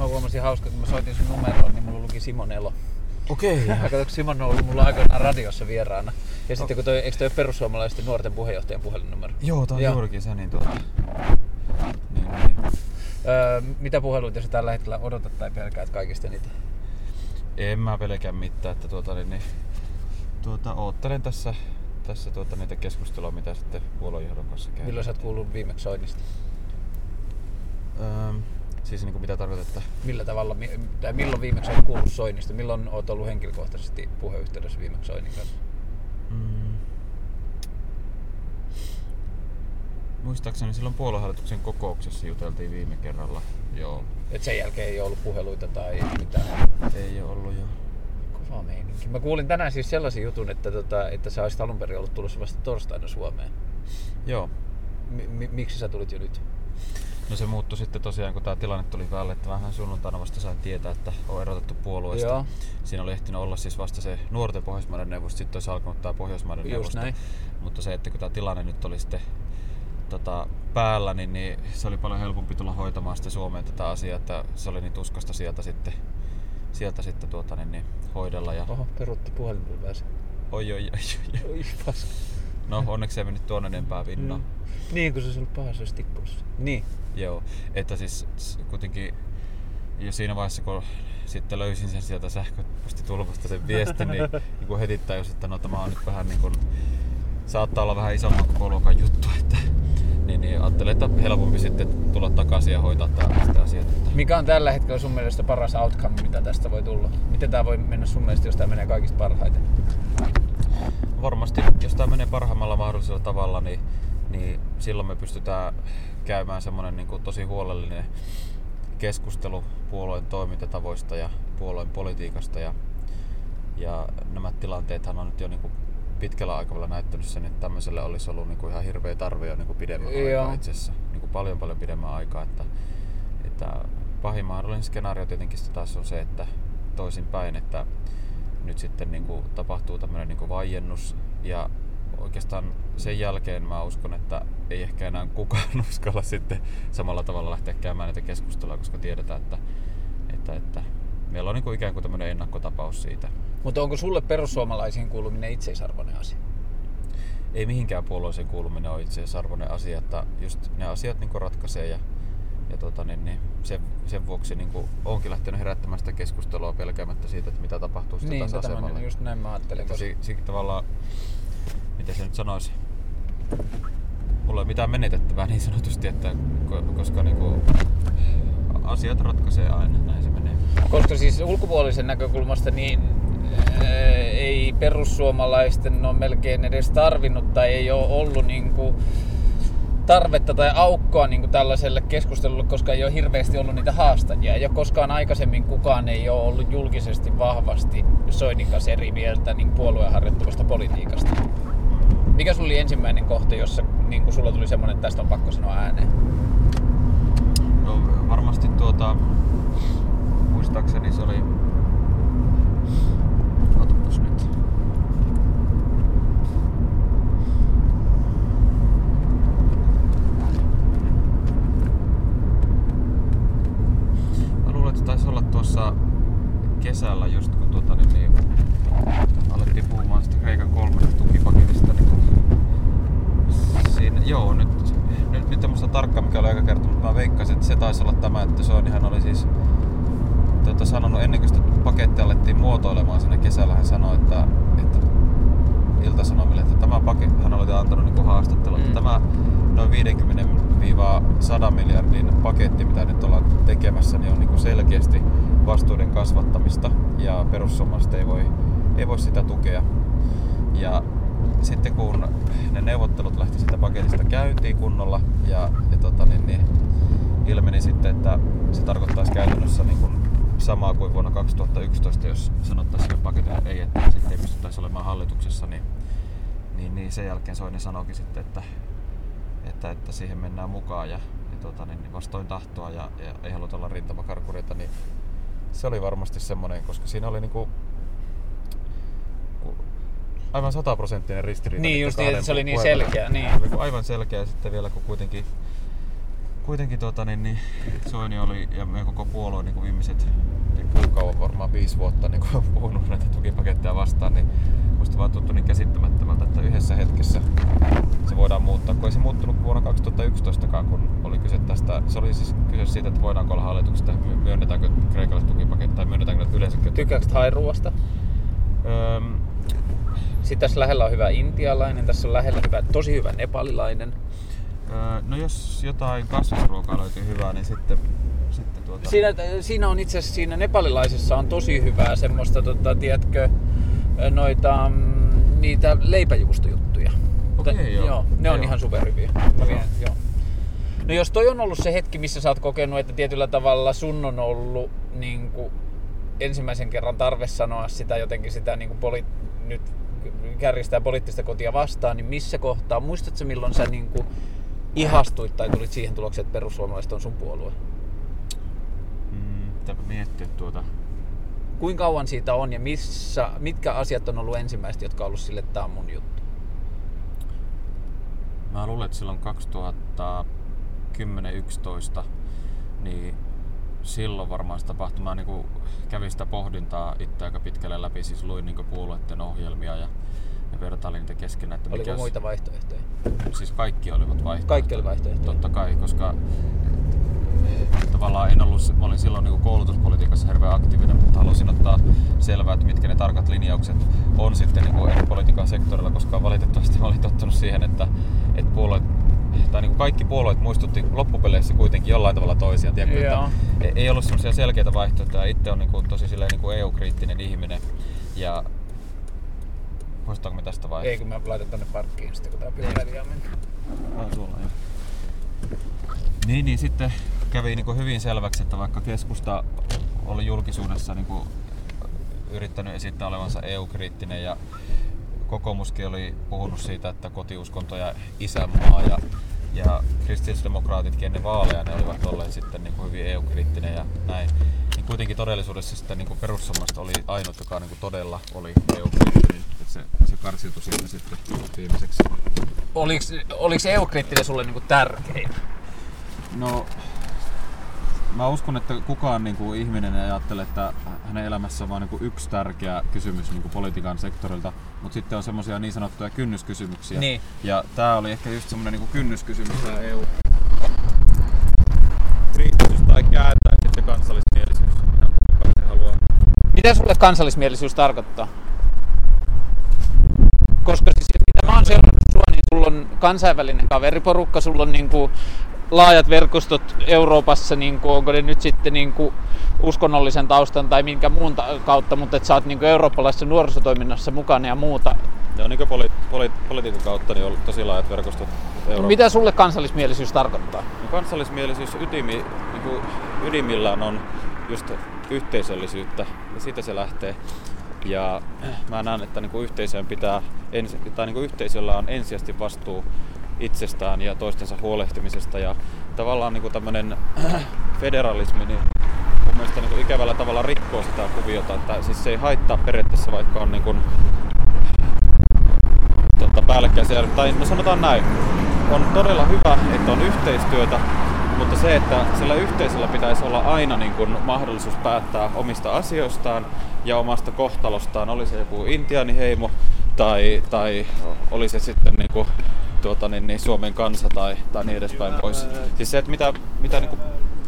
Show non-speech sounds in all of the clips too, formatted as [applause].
Mä huomasin hauska, kun mä soitin sun numeroon, niin mulla luki Simon Elo. Okei. [laughs] Mä katsoin, kun Simon on ollut mulla aikoinaan radiossa vieraana. Ja sitten kun toi, eikö toi ole perussuomalaisten nuorten puheenjohtajan puhelinnumero? Joo, tää on Joo. juurikin se, niin tuota. Niin, niin. Öö, mitä puheluita sä tällä hetkellä odotat tai pelkäät kaikista niitä? En mä pelkää mitään, että tuota, niin, niin, tuota, oottelen tässä, tässä tuota, niitä keskustelua, mitä sitten puoluejohdon kanssa käydään. Milloin sä oot kuullut viimeksi soinnista? Öö, siis niin kuin mitä tarkoitat, että Millä tavalla, tai milloin viimeksi olet kuullut soinnista? Milloin oot ollut henkilökohtaisesti puheyhteydessä viimeksi soinnin kanssa? Mm. Muistaakseni silloin puoluehallituksen kokouksessa juteltiin viime kerralla. Joo. Et sen jälkeen ei ollut puheluita tai mitään. Ei ole ollut jo. Kova meininki. Mä kuulin tänään siis sellaisen jutun, että, tota, että sä olisit alun perin ollut tulossa vasta torstaina Suomeen. Joo. Mi- miksi sä tulit jo nyt? No se muuttui sitten tosiaan, kun tämä tilanne tuli päälle, että vähän sunnuntaina vasta sain tietää, että on erotettu puolueesta. Joo. Siinä oli ehtinyt olla siis vasta se nuorten Pohjoismaiden neuvosto, sitten olisi alkanut tämä Pohjoismaiden Just neuvosto. näin. Mutta se, että kun tämä tilanne nyt oli sitten tota, päällä, niin, niin, se oli paljon helpompi tulla hoitamaan sitten Suomeen tätä asiaa, että se oli niin tuskasta sieltä sitten, sieltä sitten tuota, niin, niin, hoidella. Ja... Oho, perutti puhelin tuli pääse. Oi, oi, oi, oi. Oi paska. No onneksi ei mennyt tuonne enempää vinnaa. Mm. Niin, kun se olisi ollut paha, se olisi. Niin. Joo, että siis kuitenkin jo siinä vaiheessa, kun sitten löysin sen sieltä sähköpostitulvasta sen viestin, niin, [laughs] niin kuin heti tajus, että no tämä on nyt vähän niin kuin, saattaa olla vähän isomman kokoluokan juttu, [laughs] että niin, niin ajattelin, että helpompi sitten tulla takaisin ja hoitaa tällaista. Että Mikä on tällä hetkellä sun mielestä paras outcome, mitä tästä voi tulla? Miten tämä voi mennä sun mielestä, jos tämä menee kaikista parhaiten? varmasti, jos tämä menee parhaimmalla mahdollisella tavalla, niin, niin silloin me pystytään käymään semmoinen niin kuin tosi huolellinen keskustelu puolueen toimintatavoista ja puolueen politiikasta. Ja, ja nämä tilanteethan on nyt jo niin kuin pitkällä aikavälillä näyttänyt sen, että tämmöiselle olisi ollut niin kuin ihan hirveä tarve jo niin kuin pidemmän Joo. aikaa itse asiassa. Niin kuin paljon paljon pidemmän aikaa. Että, että pahin mahdollinen skenaario tietenkin taas on se, että toisinpäin, että nyt sitten niin kuin tapahtuu tämmöinen niin kuin vaiennus ja oikeastaan sen jälkeen mä uskon, että ei ehkä enää kukaan [laughs] uskalla sitten samalla tavalla lähteä käymään näitä keskusteluja, koska tiedetään, että, että, että meillä on niin kuin ikään kuin tämmöinen ennakkotapaus siitä. Mutta onko sulle perussuomalaisiin kuuluminen itseisarvoinen asia? Ei mihinkään puolueeseen kuuluminen ole itse arvoinen asia, että just ne asiat niin kuin ratkaisee ja, ja tota, niin, niin sen, sen vuoksi niin kuin onkin lähtenyt herättämään sitä keskustelua pelkäämättä siitä, että mitä tapahtuu sitten Niin, mä, tasa-asemalla. just näin mä ajattelin. Että Koska... si, si, tavallaan, miten se nyt sanoisi, mulla ei mitään menetettävää niin sanotusti, että ko- koska niinku, asiat ratkaisee aina, näin se menee. koska siis ulkopuolisen näkökulmasta niin ää, ei perussuomalaisten ole melkein edes tarvinnut tai ei ole ollut niin kuin tarvetta tai aukkoa niin kuin tällaiselle keskustelulle, koska ei ole hirveästi ollut niitä haastajia. Ja koskaan aikaisemmin kukaan ei ole ollut julkisesti vahvasti Soinin kanssa eri mieltä niin puolueen harjoittavasta politiikasta. Mikä sulla oli ensimmäinen kohta, jossa niin kuin sulla tuli semmoinen, että tästä on pakko sanoa ääneen? No varmasti tuota, muistaakseni se oli, taisi olla tuossa kesällä just kun tuota, niin, niin, alettiin puhumaan sitä Kreikan kolmesta tukipaketista. Niin kun siinä, joo, nyt, nyt, nyt en muista tarkkaan mikä oli aika kerta, mutta mä veikkasin, että se taisi olla tämä, että Soinihan oli siis tuota, sanonut ennen kuin sitä pakettia alettiin muotoilemaan siinä kesällä, hän sanoi, että, että Ilta-Sanomille, että tämä paketti, hän oli antanut niin haastattelua, Mm. että tämä noin 50-100 miljardin paketti, mitä nyt ollaan tekemässä, niin on niin kuin selkeästi vastuuden kasvattamista ja perussuomalaiset ei voi, ei voi sitä tukea. Ja sitten kun ne neuvottelut lähti sitä paketista käyntiin kunnolla ja, ja tota, niin, niin, ilmeni sitten, että se tarkoittaisi käytännössä niin kuin samaa kuin vuonna 2011, jos sanottaisiin paketille ei, että sitten ei pystyttäisi olemaan hallituksessa, niin, niin, niin sen jälkeen Soini sanoikin sitten, että, että, että siihen mennään mukaan ja, ja tota, niin, niin vastoin tahtoa ja, ja ei haluta olla rintamakarkureita, niin se oli varmasti semmoinen, koska siinä oli niinku ku- aivan sataprosenttinen ristiriita. Niin just niin, että se oli niin selkeä, niin. Aivan selkeä sitten vielä kun kuitenkin, kuitenkin tuota, niin, niin, Soini oli ja meidän koko puolue niin kuin viimeiset niin kuukauan, varmaan viisi vuotta niin kuin, [laughs] puhunut näitä tukipaketteja vastaan, niin musta vaan tuntuu niin käsittämättömältä, että yhdessä hetkessä se voidaan muuttaa. Kun ei se muuttunut vuonna 2011, kun oli kyse tästä, se oli siis kyse siitä, että voidaanko olla hallituksesta, myönnetäänkö Kreikalle tukipaketteja tai myönnetäänkö yleensäkin. Tykkääkö hairuosta? Öö, Sitten tässä lähellä on hyvä intialainen, tässä on lähellä hyvä, tosi hyvä nepalilainen. öö, no jos jotain kasvisruokaa löytyy hyvää, niin sitten, sitten tuota... Siinä, siinä on itse asiassa siinä nepalilaisessa on tosi hyvää semmoista, tota, tiedätkö, noita, mm, niitä leipäjuustojuttuja. Okei, Mutta- joo. joo. Ne on Joo. ihan superhyviä. Mä vien, joo. No jos toi on ollut se hetki, missä sä oot kokenut, että tietyllä tavalla sun on ollut niin kuin, ensimmäisen kerran tarve sanoa sitä jotenkin sitä niin kuin poli, nyt kärjistää poliittista kotia vastaan, niin missä kohtaa, muistatko milloin sä niin kuin, ihastuit tai tulit siihen tulokseen, että perussuomalaiset on sun puolue? Mm, pitääpä miettiä tuota. Kuinka kauan siitä on ja missä, mitkä asiat on ollut ensimmäiset, jotka on ollut sille, että tämä on mun juttu? Mä luulen, että silloin 2010-2011, niin silloin varmaan se tapahtui. Mä niin kävin sitä pohdintaa itse aika pitkälle läpi, siis luin niin puolueiden ohjelmia ja, ja vertailin niitä keskenään. Että Oliko mikä olisi- muita vaihtoehtoja? Siis kaikki olivat vaihtoehtoja. Kaikki oli vaihtoehtoja. Totta kai, koska tavallaan en ollut, mä olin silloin niin koulutuspolitiikassa hirveän aktiivinen, mutta halusin ottaa selvää, että mitkä ne tarkat linjaukset on sitten niin eri politiikan sektorilla, koska valitettavasti mä olin tottunut siihen, että, että puolueet, tai niin kaikki puolueet muistutti loppupeleissä kuitenkin jollain tavalla toisiaan. Tiedätkö, Joo. että ei- ei ollut semmoisia selkeitä vaihtoehtoja. Itse on niin kuin, tosi silleen, niin kuin EU-kriittinen ihminen ja Muistaanko me tästä vai? Ei, kun mä laitan tonne parkkiin sitten, kun tää pyöräilijä on mennyt. Ah, tuolla joo. Niin, niin sitten kävi niin hyvin selväksi, että vaikka keskusta oli julkisuudessa niin yrittänyt esittää olevansa EU-kriittinen ja kokoomuskin oli puhunut siitä, että kotiuskonto ja isänmaa ja, ja kristillisdemokraatitkin ennen vaaleja ne olivat olleet sitten niin hyvin EU-kriittinen ja näin. Niin kuitenkin todellisuudessa sitten niin perussuomalaiset oli ainut, joka niin todella oli EU-kriittinen. Että se, se karsiutui siitä sitten viimeiseksi. Oliks, oliks EU-kriittinen sulle niinku tärkein? No, mä uskon, että kukaan niin kuin, ihminen ei ajattele, että hänen elämässä on vain niin kuin, yksi tärkeä kysymys niin kuin, politiikan sektorilta, mutta sitten on semmoisia niin sanottuja kynnyskysymyksiä. Niin. Ja tää oli ehkä just semmoinen niin kuin, kynnyskysymys, tää EU. Kriittisyys tai kääntää sitten kansallismielisyys, ihan se haluaa. Mitä sulle kansallismielisyys tarkoittaa? Koska siis mitä mä oon seurannut sua, niin sulla on kansainvälinen kaveriporukka, sulla on niinku laajat verkostot Euroopassa, niinku, onko ne nyt sitten niinku uskonnollisen taustan tai minkä muun ta- kautta, mutta että sä oot niinku eurooppalaisessa nuorisotoiminnassa mukana ja muuta. Ja niin poli- poli- politiikan kautta niin on tosi laajat verkostot Euroopassa. Mitä sulle kansallismielisyys tarkoittaa? No kansallismielisyys ydimi, niin kuin ydimillään on just yhteisöllisyyttä ja siitä se lähtee. Ja mä näen, että niin kuin yhteisöön pitää, ensi, tai niin kuin yhteisöllä on ensisijaisesti vastuu itsestään ja toistensa huolehtimisesta. Ja tavallaan niin tämmöinen [clears throat] federalismi niin mun mielestä niin ikävällä tavalla rikkoo sitä kuviota. Että siis se ei haittaa periaatteessa, vaikka on niin kuin, tota, päällekkäisiä, tai no sanotaan näin, on todella hyvä, että on yhteistyötä, mutta se, että sillä yhteisöllä pitäisi olla aina niin kuin mahdollisuus päättää omista asioistaan ja omasta kohtalostaan, oli se joku intiaaniheimo tai, tai oli se sitten niin kuin, tuota, niin, niin Suomen kansa tai, tai niin edespäin pois. Siis se, että mitä, mitä niin kuin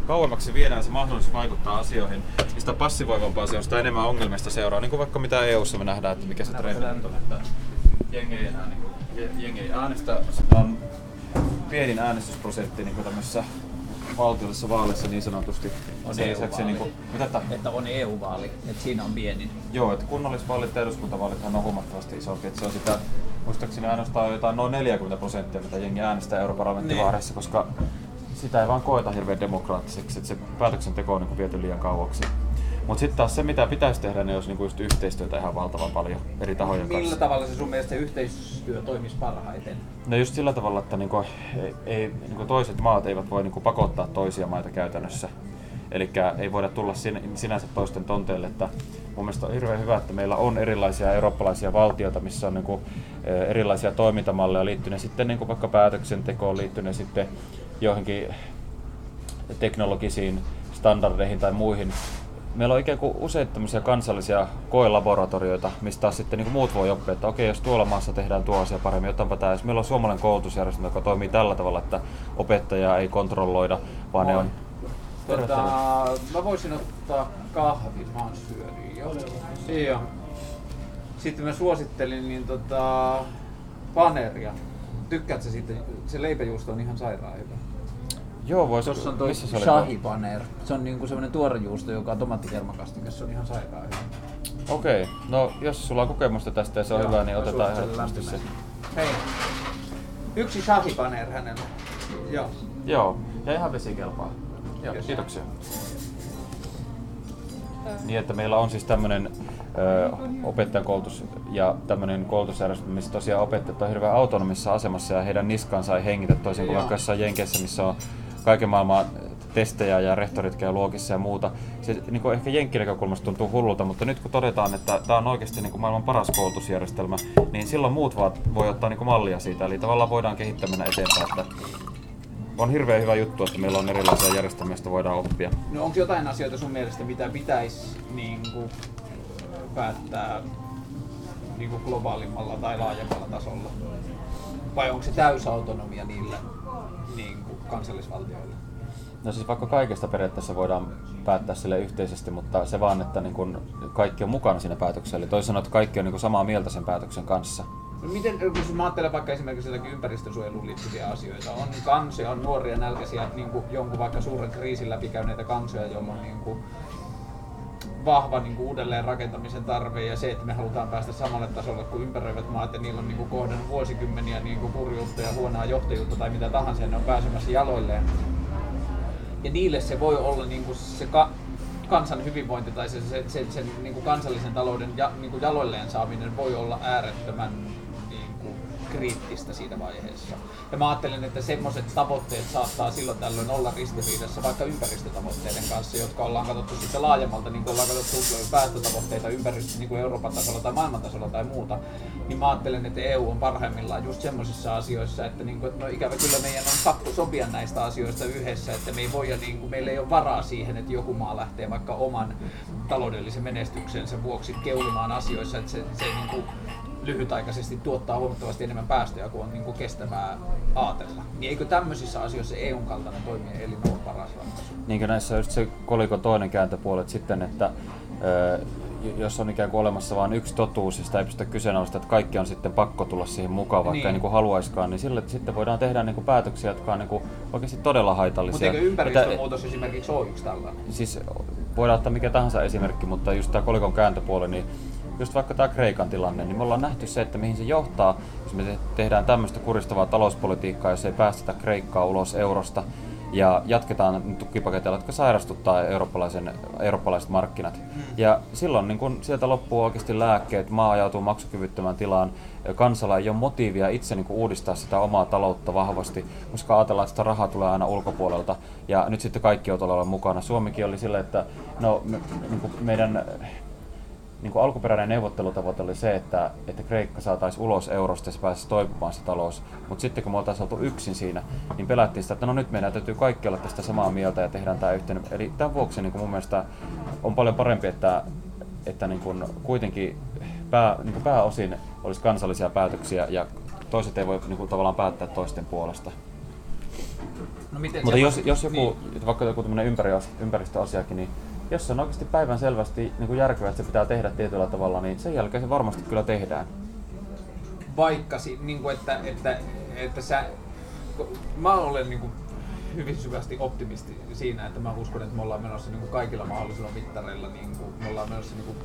kauemmaksi viedään se mahdollisuus vaikuttaa asioihin, niin sitä passivoivampaa se on, sitä enemmän ongelmista seuraa. Niin kuin vaikka mitä EU-ssa me nähdään, että mikä se trendi on. Että jengi ei enää niin kuin, jengi ei äänestä, sillä on pienin äänestysprosentti niin tämmöisessä valtiollisessa vaaleissa niin sanotusti. On Sen lisäksi, niin kuin, mitä tää? Että on EU-vaali, että siinä on pienin. Joo, että kunnallisvaalit ja eduskuntavaalithan on huomattavasti isompi. Että se on sitä, muistaakseni ainoastaan jotain noin 40 prosenttia, mitä jengi äänestää europarlamenttivaareissa, koska sitä ei vaan koeta hirveän demokraattiseksi, että se päätöksenteko on niin viety liian kauaksi. Mutta sitten taas se, mitä pitäisi tehdä, niin olisi niin just yhteistyötä ihan valtavan paljon eri tahojen Millä kanssa. tavalla se sun mielestä yhteistyö toimisi parhaiten? No just sillä tavalla, että niinku, ei, ei, niinku toiset maat eivät voi niinku pakottaa toisia maita käytännössä. Eli ei voida tulla sin, sinänsä toisten tonteille. Että mun mielestä on hirveän hyvä, että meillä on erilaisia eurooppalaisia valtioita, missä on niinku, erilaisia toimintamalleja liittyen sitten niinku vaikka päätöksentekoon, liittyen sitten joihinkin teknologisiin standardeihin tai muihin. Meillä on ikään kuin useita tämmöisiä kansallisia koelaboratorioita, mistä taas sitten niin kuin muut voi oppia, että okei, jos tuolla maassa tehdään tuo asia paremmin, otanpa tämä. Jos meillä on suomalainen koulutusjärjestelmä, joka toimii tällä tavalla, että opettajaa ei kontrolloida, vaan ne on... Tota, mä voisin ottaa kahvin, mä oon syönyt jo. Joo. Sitten mä suosittelin niin tota, paneria. Tykkäätkö siitä? Se leipäjuusto on ihan sairaan hyvä. Joo, voisi. Tuossa on toi missä se shahi on niinku semmonen tuorejuusto, joka on tomaattikermakastike. Se on ihan sairaan hyvä. Okei, no jos sulla on kokemusta tästä ja se on Joo, hyvä, niin otetaan ehdottomasti se. Hei. Yksi shahi paner hänelle. Joo. Joo, ja ihan vesi kelpaa. Joo. Kiitoksia. Niin, että meillä on siis tämmöinen opettajan koulutus ja tämmöinen koulutusjärjestelmä, missä tosiaan opettajat on hirveän autonomisessa asemassa ja heidän niskaan sai hengitä toisin kuin vaikka jossain Jenkeissä, missä on kaiken maailman testejä ja rehtorit käy luokissa ja muuta. Se niin kuin ehkä Jenkki-näkökulmasta tuntuu hullulta, mutta nyt kun todetaan, että tämä on oikeasti niin kuin maailman paras koulutusjärjestelmä, niin silloin muut vaan voi ottaa niin kuin mallia siitä. Eli tavallaan voidaan kehittää mennä eteenpäin. Että on hirveän hyvä juttu, että meillä on erilaisia järjestelmiä, joista voidaan oppia. No onko jotain asioita sun mielestä, mitä pitäisi niinku, päättää niinku globaalimmalla tai laajemmalla tasolla? Vai onko se täysautonomia niillä niinku, kansallisvaltioilla? No siis vaikka kaikesta periaatteessa voidaan päättää sille yhteisesti, mutta se vaan, että niin kun kaikki on mukana siinä päätöksessä. Eli toisin sanoen, että kaikki on niin samaa mieltä sen päätöksen kanssa. No miten, jos mä ajattelen vaikka esimerkiksi jotakin ympäristönsuojeluun liittyviä asioita, on kansoja, on nuoria nälkäisiä, niin kuin jonkun vaikka suuren kriisin läpikäyneitä kansoja, joilla on niin kuin vahva niin kuin uudelleen rakentamisen tarve ja se, että me halutaan päästä samalle tasolle kuin ympäröivät maat ja niillä on niin kuin kohdannut vuosikymmeniä niin kuin kurjuutta ja huonoa johtajuutta tai mitä tahansa ja ne on pääsemässä jaloilleen. Ja niille se voi olla niin kuin se ka- kansan hyvinvointi tai se, se, se, sen niin kuin kansallisen talouden ja, niin kuin jaloilleen saaminen voi olla äärettömän kriittistä siinä vaiheessa. Ja mä ajattelen, että semmoiset tavoitteet saattaa silloin tällöin olla ristiriidassa vaikka ympäristötavoitteiden kanssa, jotka ollaan katsottu sitten laajemmalta, niin kuin ollaan katsottu päästötavoitteita ympäristö, niin kuin Euroopan tasolla tai maailman tasolla tai muuta. Niin mä ajattelen, että EU on parhaimmillaan just semmoisissa asioissa, että, niin kuin, että no ikävä kyllä meidän on pakko sopia näistä asioista yhdessä, että me ei voi, niin kuin, meillä ei ole varaa siihen, että joku maa lähtee vaikka oman taloudellisen menestyksensä vuoksi keulimaan asioissa, että se, se niin kuin, lyhytaikaisesti tuottaa huomattavasti enemmän päästöjä kuin on niin kuin kestävää ajatella. Niin eikö tämmöisissä asioissa EUn kaltainen toimija elin ole paras ratkaisu? Niin kuin näissä on just se kolikon toinen kääntöpuoli, että sitten, että ö, jos on ikään kuin olemassa vain yksi totuus ja sitä ei pystytä kyseenalaistamaan, että kaikki on sitten pakko tulla siihen mukaan, vaikka Niin. ei niin kuin haluaiskaan, niin sille, sitten voidaan tehdä niin kuin päätöksiä, jotka on niin kuin oikeasti todella Mutta haitallisia. eikö ympäristömuutos esimerkiksi ole yksi tällainen? siis voidaan ottaa mikä tahansa esimerkki, mutta just tämä kolikon kääntöpuoli, niin just vaikka tämä Kreikan tilanne, niin me ollaan nähty se, että mihin se johtaa, jos me te- tehdään tämmöistä kuristavaa talouspolitiikkaa, jos ei päästetä Kreikkaa ulos eurosta ja jatketaan tukipaketeilla, jotka sairastuttaa eurooppalaisen, eurooppalaiset markkinat. Ja silloin niin kun sieltä loppuu oikeasti lääkkeet, maa ajautuu maksukyvyttömään tilaan, kansalla ei ole motiivia itse niin uudistaa sitä omaa taloutta vahvasti, koska ajatellaan, että sitä rahaa tulee aina ulkopuolelta. Ja nyt sitten kaikki on olla mukana. Suomikin oli sille, että no, me, niin meidän niin kuin alkuperäinen neuvottelutavoite oli se, että, että Kreikka saataisiin ulos eurosta ja se pääsisi toipumaan se talous. Mutta sitten kun me oltaisiin oltu yksin siinä, niin pelättiin sitä, että no nyt meidän täytyy kaikki olla tästä samaa mieltä ja tehdään tämä yhteinen. Eli tämän vuoksi niin kuin mun mielestä on paljon parempi, että, että niin kuin kuitenkin pää, niin kuin pääosin olisi kansallisia päätöksiä ja toiset ei voi niin kuin tavallaan päättää toisten puolesta. No miten Mutta jos, jos joku, Niin. niin. vaikka joku tämmöinen ympäristöasiakin, niin jos se on oikeasti päivän selvästi niin kuin järkevää, että se pitää tehdä tietyllä tavalla, niin sen jälkeen se varmasti kyllä tehdään. vaikka si, niin kuin että, että, että sä, mä olen niin kuin hyvin syvästi optimisti siinä, että mä uskon, että me ollaan menossa niin kuin kaikilla mahdollisilla mittareilla, niin kuin, me ollaan menossa niin kuin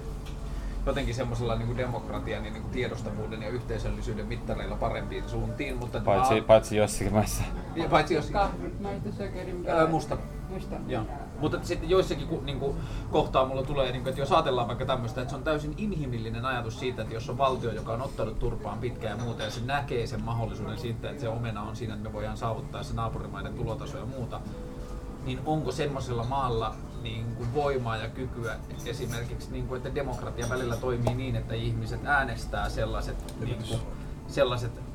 jotenkin semmoisella niin kuin demokratian ja niin kuin tiedostavuuden ja yhteisöllisyyden mittareilla parempiin suuntiin, mutta Paitsi, mä, paitsi joissakin maissa. ja paitsi jos, Kahvi, mä itse sokerin ää, musta. Musta. Joo. Mutta sitten joissakin ku- niinku, kohtaa mulla tulee, niinku, että jos ajatellaan vaikka tämmöistä, että se on täysin inhimillinen ajatus siitä, että jos on valtio, joka on ottanut turpaan pitkään ja muuta, ja se näkee sen mahdollisuuden siitä, että se omena on siinä, että me voidaan saavuttaa se naapurimaiden tulotaso ja muuta, niin onko semmoisella maalla niin kuin voimaa ja kykyä esimerkiksi, niin kuin, että demokratia välillä toimii niin, että ihmiset äänestää sellaiset, niin kuin, sellaiset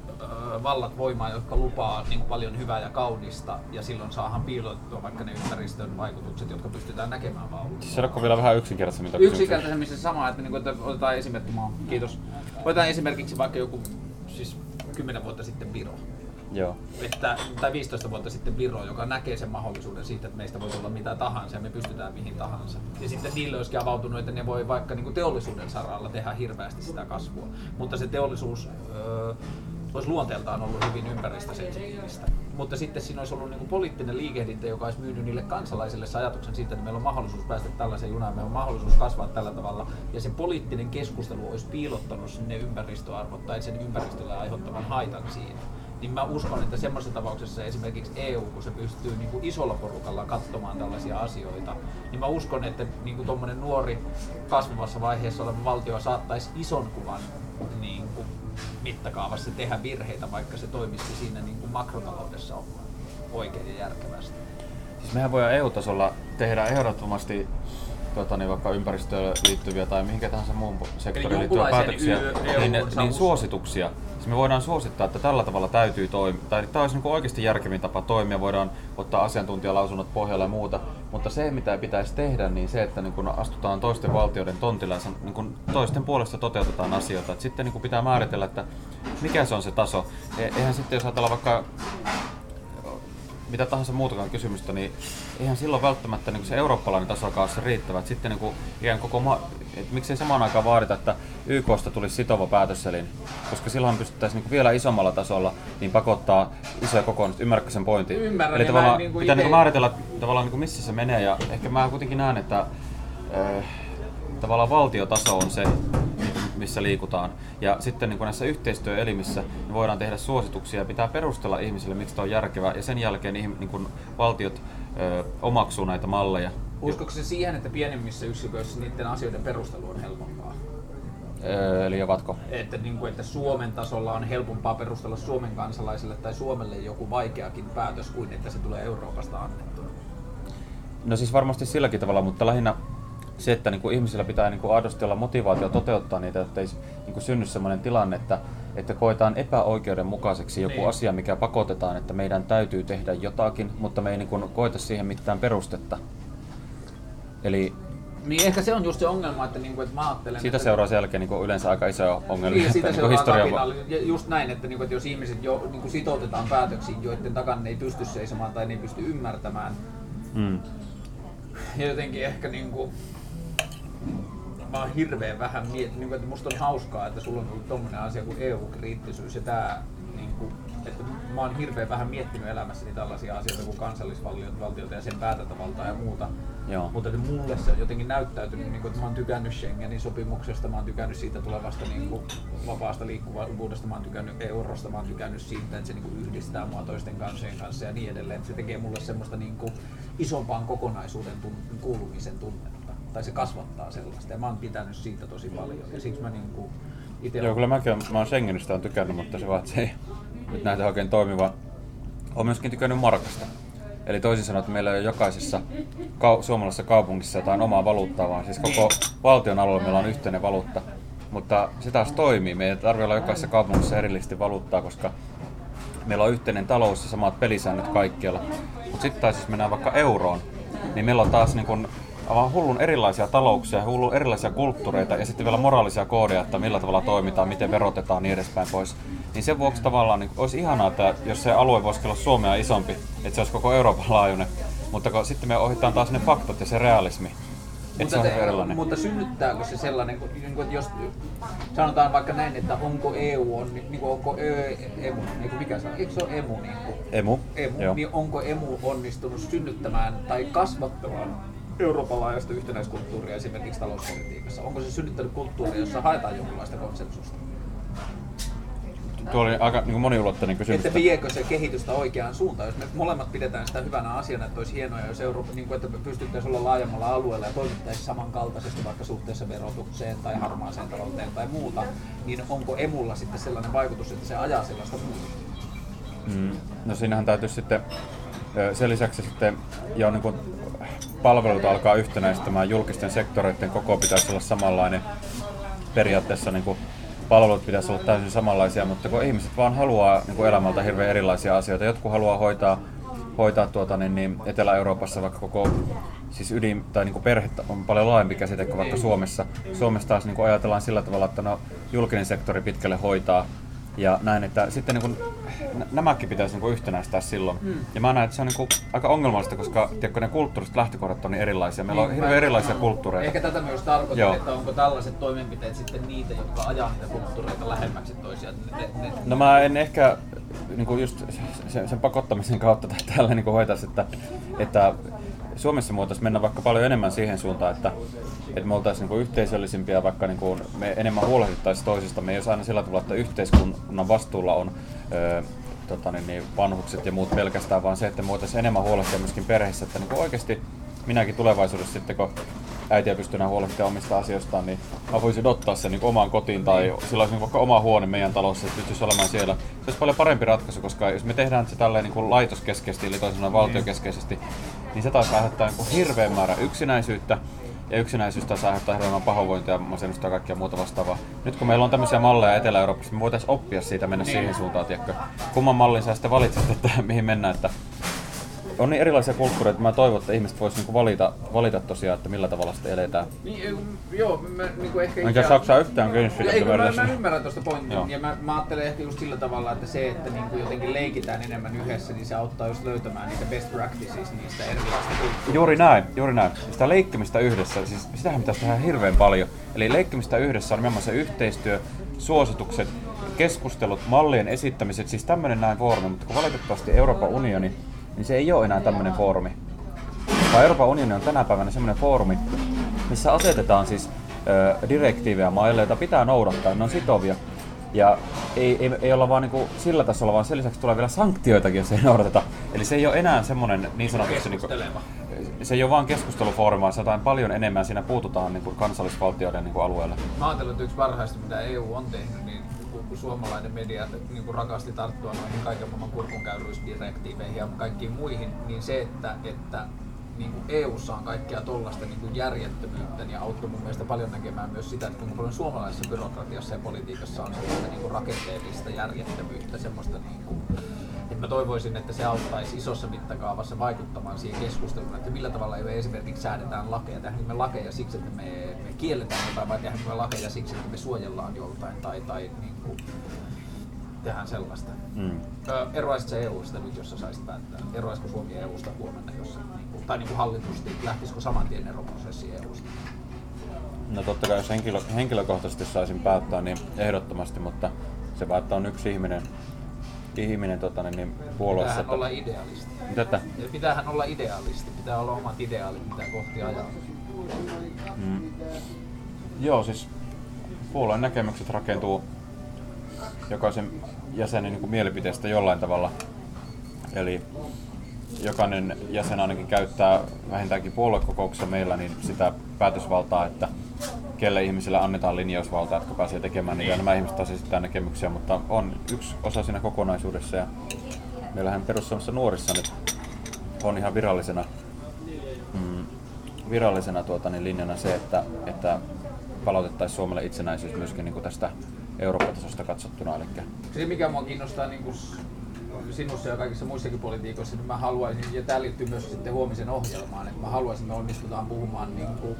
vallat voimaa, jotka lupaa niin paljon hyvää ja kaunista, ja silloin saahan piilotettua vaikka ne ympäristön vaikutukset, jotka pystytään näkemään vaan ulkoa. Sanotko vielä vähän yksinkertaisemmin? Yksinkertaisemmin se sama, että, niin kuin, että otetaan esimerkki, maa. kiitos. Otetaan esimerkiksi vaikka joku, siis 10 vuotta sitten Viro. Joo. Että, tai 15 vuotta sitten Viro, joka näkee sen mahdollisuuden siitä, että meistä voi olla mitä tahansa ja me pystytään mihin tahansa. Ja sitten niille olisikin avautunut, että ne voi vaikka niin kuin teollisuuden saralla tehdä hirveästi sitä kasvua. Mutta se teollisuus öö, olisi luonteeltaan ollut hyvin ympäristösensitiivistä. Mutta sitten siinä olisi ollut niin kuin poliittinen liikehdintä, joka olisi myynyt niille kansalaisille se ajatuksen siitä, että meillä on mahdollisuus päästä tällaiseen junaan, meillä on mahdollisuus kasvaa tällä tavalla. Ja se poliittinen keskustelu olisi piilottanut sinne ympäristöarvot tai sen ympäristölle aiheuttavan haitan siinä niin mä uskon, että semmoisessa tapauksessa esimerkiksi EU, kun se pystyy niin kuin isolla porukalla katsomaan tällaisia asioita, niin mä uskon, että niin tuommoinen nuori kasvavassa vaiheessa oleva valtio saattaisi ison kuvan niin mittakaavassa tehdä virheitä, vaikka se toimisi siinä niin kuin makrotaloudessa oikein ja järkevästi. Siis mehän voidaan EU-tasolla tehdä ehdottomasti tota, niin vaikka ympäristöön liittyviä tai mihinkä tahansa muun sektoriin liittyviä päätöksiä, y- niin, EU niin suosituksia. Siis me voidaan suosittaa, että tällä tavalla täytyy toimia, tai tämä olisi niin oikeasti järkevin tapa toimia, voidaan ottaa asiantuntijalausunnot pohjalle ja muuta, mutta se mitä pitäisi tehdä, niin se, että niin kun astutaan toisten valtioiden tontilla ja niin kun toisten puolesta toteutetaan asioita, että sitten niin kun pitää määritellä, että mikä se on se taso. E- eihän sitten, jos ajatellaan vaikka mitä tahansa muutakaan kysymystä, niin eihän silloin välttämättä niin se eurooppalainen taso se riittävä. Että sitten niin kuin, ikään koko ma- et miksei samaan aikaan vaadita, että YKsta tulisi sitova päätöselin, koska silloin pystyttäisiin niin vielä isommalla tasolla niin pakottaa isoja kokoontumisia. Ymmärrätkö sen pointin? Ymmärrän, Eli tavallaan niin pitää niin määritellä tavallaan niin missä se menee ja ehkä mä kuitenkin näen, että äh, tavallaan valtiotaso on se, missä liikutaan. Ja sitten niin näissä yhteistyöelimissä niin voidaan tehdä suosituksia ja pitää perustella ihmisille, miksi tämä on järkevää. Ja sen jälkeen niin kuin valtiot ö, omaksuu näitä malleja. Uskoiko se siihen, että pienemmissä yksiköissä niiden asioiden perustelu on helpompaa? Eli ovatko? Että, niin kuin, että Suomen tasolla on helpompaa perustella Suomen kansalaisille tai Suomelle joku vaikeakin päätös kuin että se tulee Euroopasta annettuna. No siis varmasti silläkin tavalla, mutta lähinnä se, että niin kuin ihmisillä pitää niin kuin aidosti olla motivaatio toteuttaa niitä, että ei niin kuin synny sellainen tilanne, että, että koetaan epäoikeudenmukaiseksi joku niin. asia, mikä pakotetaan, että meidän täytyy tehdä jotakin, mutta me ei niin kuin koeta siihen mitään perustetta. Eli niin ehkä se on just se ongelma, että, niinku, että mä ajattelen... Siitä että... seuraa sen jälkeen niinku yleensä aika isoja ongelmia. Niin, siitä että, niinku seuraa historia... Ja just näin, että, niinku, että jos ihmiset jo niinku sitoutetaan päätöksiin, joiden takana ne ei pysty seisomaan tai ne ei pysty ymmärtämään, mm. ja jotenkin ehkä niinku, mä oon hirveän vähän miettinyt, niin että musta on hauskaa, että sulla on ollut tommonen asia kuin EU-kriittisyys ja tää, niin kuin, että mä oon hirveän vähän miettinyt elämässäni tällaisia asioita kuin kansallisvaltiota ja sen päätäntävaltaa ja muuta. Joo. Mutta että mulle se on jotenkin näyttäytynyt, niin kuin, että mä oon tykännyt Schengenin sopimuksesta, mä oon tykännyt siitä tulevasta niin kuin, vapaasta liikkuvuudesta, mä oon tykännyt eurosta, mä oon tykännyt siitä, että se niin kuin, yhdistää mua toisten kansojen kanssa ja niin edelleen. Että se tekee mulle semmoista niin kuin, isompaan kokonaisuuden tun- kuulumisen tunnetta tai se kasvattaa sellaista. Ja mä oon pitänyt siitä tosi paljon. Ja siksi mä niinku ite Joo, kyllä mäkin mä oon Schengenistä on tykännyt, mutta se vaan, että se ei nyt näytä oikein toimiva. Olen myöskin tykännyt markasta. Eli toisin sanoen, että meillä ei ole jokaisessa kau- suomalaisessa kaupungissa jotain omaa valuuttaa, vaan siis koko valtion alueella meillä on yhteinen valuutta. Mutta se taas toimii. Me ei tarvitse olla jokaisessa kaupungissa erillisesti valuuttaa, koska meillä on yhteinen talous ja samat pelisäännöt kaikkialla. Mutta sitten taas jos mennään vaikka euroon, niin meillä on taas niin kun hullun erilaisia talouksia, hullun erilaisia kulttuureita ja sitten vielä moraalisia koodeja, että millä tavalla toimitaan, miten verotetaan ja niin edespäin pois. Niin sen vuoksi tavallaan niin olisi ihanaa, että jos se alue voisi olla Suomea isompi, että se olisi koko Euroopan laajuinen. Mutta kun sitten me ohitaan taas ne faktat ja se realismi. Mutta, se erilainen. mutta synnyttääkö se sellainen, niin kuin, jos sanotaan vaikka näin, että onko EU on, niin kuin, onko ö, emu, niin kuin mikä se on, eikö se ole emu? Niin kuin, emu, emu niin onko emu onnistunut synnyttämään tai kasvattamaan Euroopan laajuista yhtenäiskulttuuria esimerkiksi talouspolitiikassa? Onko se synnyttänyt kulttuuria, jossa haetaan jonkinlaista konsensusta? Tuo oli aika niin moniulotteinen kysymys. Että viekö se kehitystä oikeaan suuntaan? Jos me molemmat pidetään sitä hyvänä asiana, että olisi hienoa, jos Eurooppa, niin kuin, että me pystyttäisiin olla laajemmalla alueella ja toimittaisiin samankaltaisesti vaikka suhteessa verotukseen tai harmaaseen talouteen tai muuta, niin onko emulla sitten sellainen vaikutus, että se ajaa sellaista muutosta? Mm. No siinähän täytyy sitten sen lisäksi sitten jo niin kuin palvelut alkaa yhtenäistämään, julkisten sektoreiden koko pitäisi olla samanlainen periaatteessa niin kuin palvelut pitäisi olla täysin samanlaisia, mutta kun ihmiset vaan haluaa niin kuin elämältä hirveän erilaisia asioita. Jotkut haluaa hoitaa, hoitaa tuota, niin, niin Etelä-Euroopassa vaikka koko siis ydin, tai niin kuin perhe on paljon laajempi käsite kuin vaikka Suomessa. Suomessa taas niin kuin ajatellaan sillä tavalla, että no, julkinen sektori pitkälle hoitaa ja näin, että sitten niin kuin, nämäkin pitäisi niin kuin yhtenäistää silloin. Mm. Ja mä näen, että se on niin kuin aika ongelmallista, koska tiedätkö, ne kulttuuriset lähtökohdat on niin erilaisia. Meillä on Niin, hirveän mä- erilaisia kulttuureita. Ehkä tätä myös tarkoitan, Joo. että onko tällaiset toimenpiteet sitten niitä, jotka ajaa niitä kulttuureita lähemmäksi toisiaan. Ne, ne, No mä en ehkä niin kuin just sen, sen pakottamisen kautta tai tällä niin hoitaisi, että, että Suomessa me voitaisiin mennä vaikka paljon enemmän siihen suuntaan, että, että me oltaisiin niin yhteisöllisimpiä, vaikka niin kuin me enemmän huolehdittaisiin toisista. Me ei olisi aina sillä tavalla, että yhteiskunnan vastuulla on ö, tota niin, niin, vanhukset ja muut pelkästään, vaan se, että me voitaisiin enemmän huolehtia myöskin perheissä, että niin kuin oikeasti minäkin tulevaisuudessa sitten, kun äitiä pystyy enää huolehtimaan omista asioistaan, niin mä voisin ottaa sen niin omaan kotiin tai sillä olisi niin vaikka oma huone meidän talossa, että pystyisi olemaan siellä. Se olisi paljon parempi ratkaisu, koska jos me tehdään se tälleen niin kuin laitoskeskeisesti, eli toisin sanoen valtiokeskeisesti, niin se taas aiheuttaa niin hirveän määrä yksinäisyyttä, ja yksinäisyys taas aiheuttaa hirveän pahoinvointia, masennusta ja kaikkea muuta vastaavaa. Nyt kun meillä on tämmöisiä malleja Etelä-Euroopassa, me voitaisiin oppia siitä mennä siihen suuntaan, tiedätkö? Kumman mallin sä sitten valitset, että mihin mennään, että on niin erilaisia kulttuureita, että mä toivon, että ihmiset vois niinku valita, valita tosiaan, että millä tavalla sitten eletään. Niin, eh, joo, mä niinku ehkä... Enkä ikään- Saksaa yhtään kynnystä Ei, kun mä, mä ymmärrän tuosta pointin, Joo. ja mä, mä ajattelen ehkä just sillä tavalla, että se, että niinku jotenkin leikitään enemmän yhdessä, niin se auttaa just löytämään niitä best practices niistä erilaisista kulttuureista. Juuri näin, juuri näin. Sitä leikkimistä yhdessä, siis sitähän pitäisi tehdä hirveän paljon. Eli leikkimistä yhdessä on nimenomaan se yhteistyö, suositukset, keskustelut, mallien esittämiset, siis tämmöinen näin foorumi, mutta kun valitettavasti Euroopan unioni, niin se ei ole enää tämmöinen foorumi. Vaan Euroopan unioni on tänä päivänä semmoinen foorumi, missä asetetaan siis ö, direktiivejä maille, joita pitää noudattaa, ne on sitovia. Ja ei, ei, ei olla vaan niinku sillä tasolla, vaan sen lisäksi tulee vielä sanktioitakin, jos ei noudateta. Eli se ei ole enää semmoinen niin sanotusti... Niinku, se ei ole vaan keskustelufoorumi, vaan se jotain paljon enemmän siinä puututaan niin kuin kansallisvaltioiden niin kuin alueelle. Mä ajattelen, että yksi parhaista, mitä EU on tehnyt, niin kun- kun suomalainen media niin kuin rakasti tarttua noihin kaiken maailman kurkunkäyryysdirektiiveihin ja kaikkiin muihin, niin se, että, että niin kuin EUssa on kaikkea tollaista niin kuin järjettömyyttä, niin auttoi mun mielestä paljon näkemään myös sitä, että kuinka paljon suomalaisessa byrokratiassa ja politiikassa on sellaista niin kuin rakenteellista järjettömyyttä, semmoista niin kuin, mä toivoisin, että se auttaisi isossa mittakaavassa vaikuttamaan siihen keskusteluun, että millä tavalla me esimerkiksi säädetään lakeja. Tehdäänkö me lakeja siksi, että me, me kielletään jotain vai tehdäänkö me lakeja siksi, että me suojellaan joltain tai, tai niin kuin, tehdään sellaista. Mm. Eroaisit sä EUsta nyt, jos sä saisit päättää? Eroaisiko Suomi EUsta huomenna, jos, niin kuin, tai niin kuin hallitusti, lähtisikö saman tien eroprosessi EUsta? No totta kai jos henkilö, henkilökohtaisesti saisin päättää, niin ehdottomasti, mutta se vaan, että on yksi ihminen, ihminen tota, niin, niin puolueessa. Pitäähän Että, olla idealisti. Ja pitäähän olla idealisti, pitää olla omat ideaalit, mitä kohti ajaa. mm, joo, siis puolueen näkemykset rakentuu jokaisen jäsenen niin kuin mielipiteestä jollain tavalla. Eli jokainen jäsen ainakin käyttää vähintäänkin puoluekokouksessa meillä niin sitä päätösvaltaa, että kelle ihmisille annetaan linjausvaltaa, jotka pääsee tekemään niitä. Ja nämä ihmiset taas esittää näkemyksiä, mutta on yksi osa siinä kokonaisuudessa. Ja meillähän perussuomassa nuorissa nyt on ihan virallisena, mm, virallisena tuota, niin linjana se, että, että palautettaisiin Suomelle itsenäisyys myöskin niin kuin tästä Eurooppa-tasosta katsottuna. Eli Se mikä mua kiinnostaa niin kuin sinussa ja kaikissa muissakin politiikoissa, niin mä haluaisin, ja tämä liittyy myös sitten huomisen ohjelmaan, että mä haluaisin, että me onnistutaan puhumaan, niin kuin,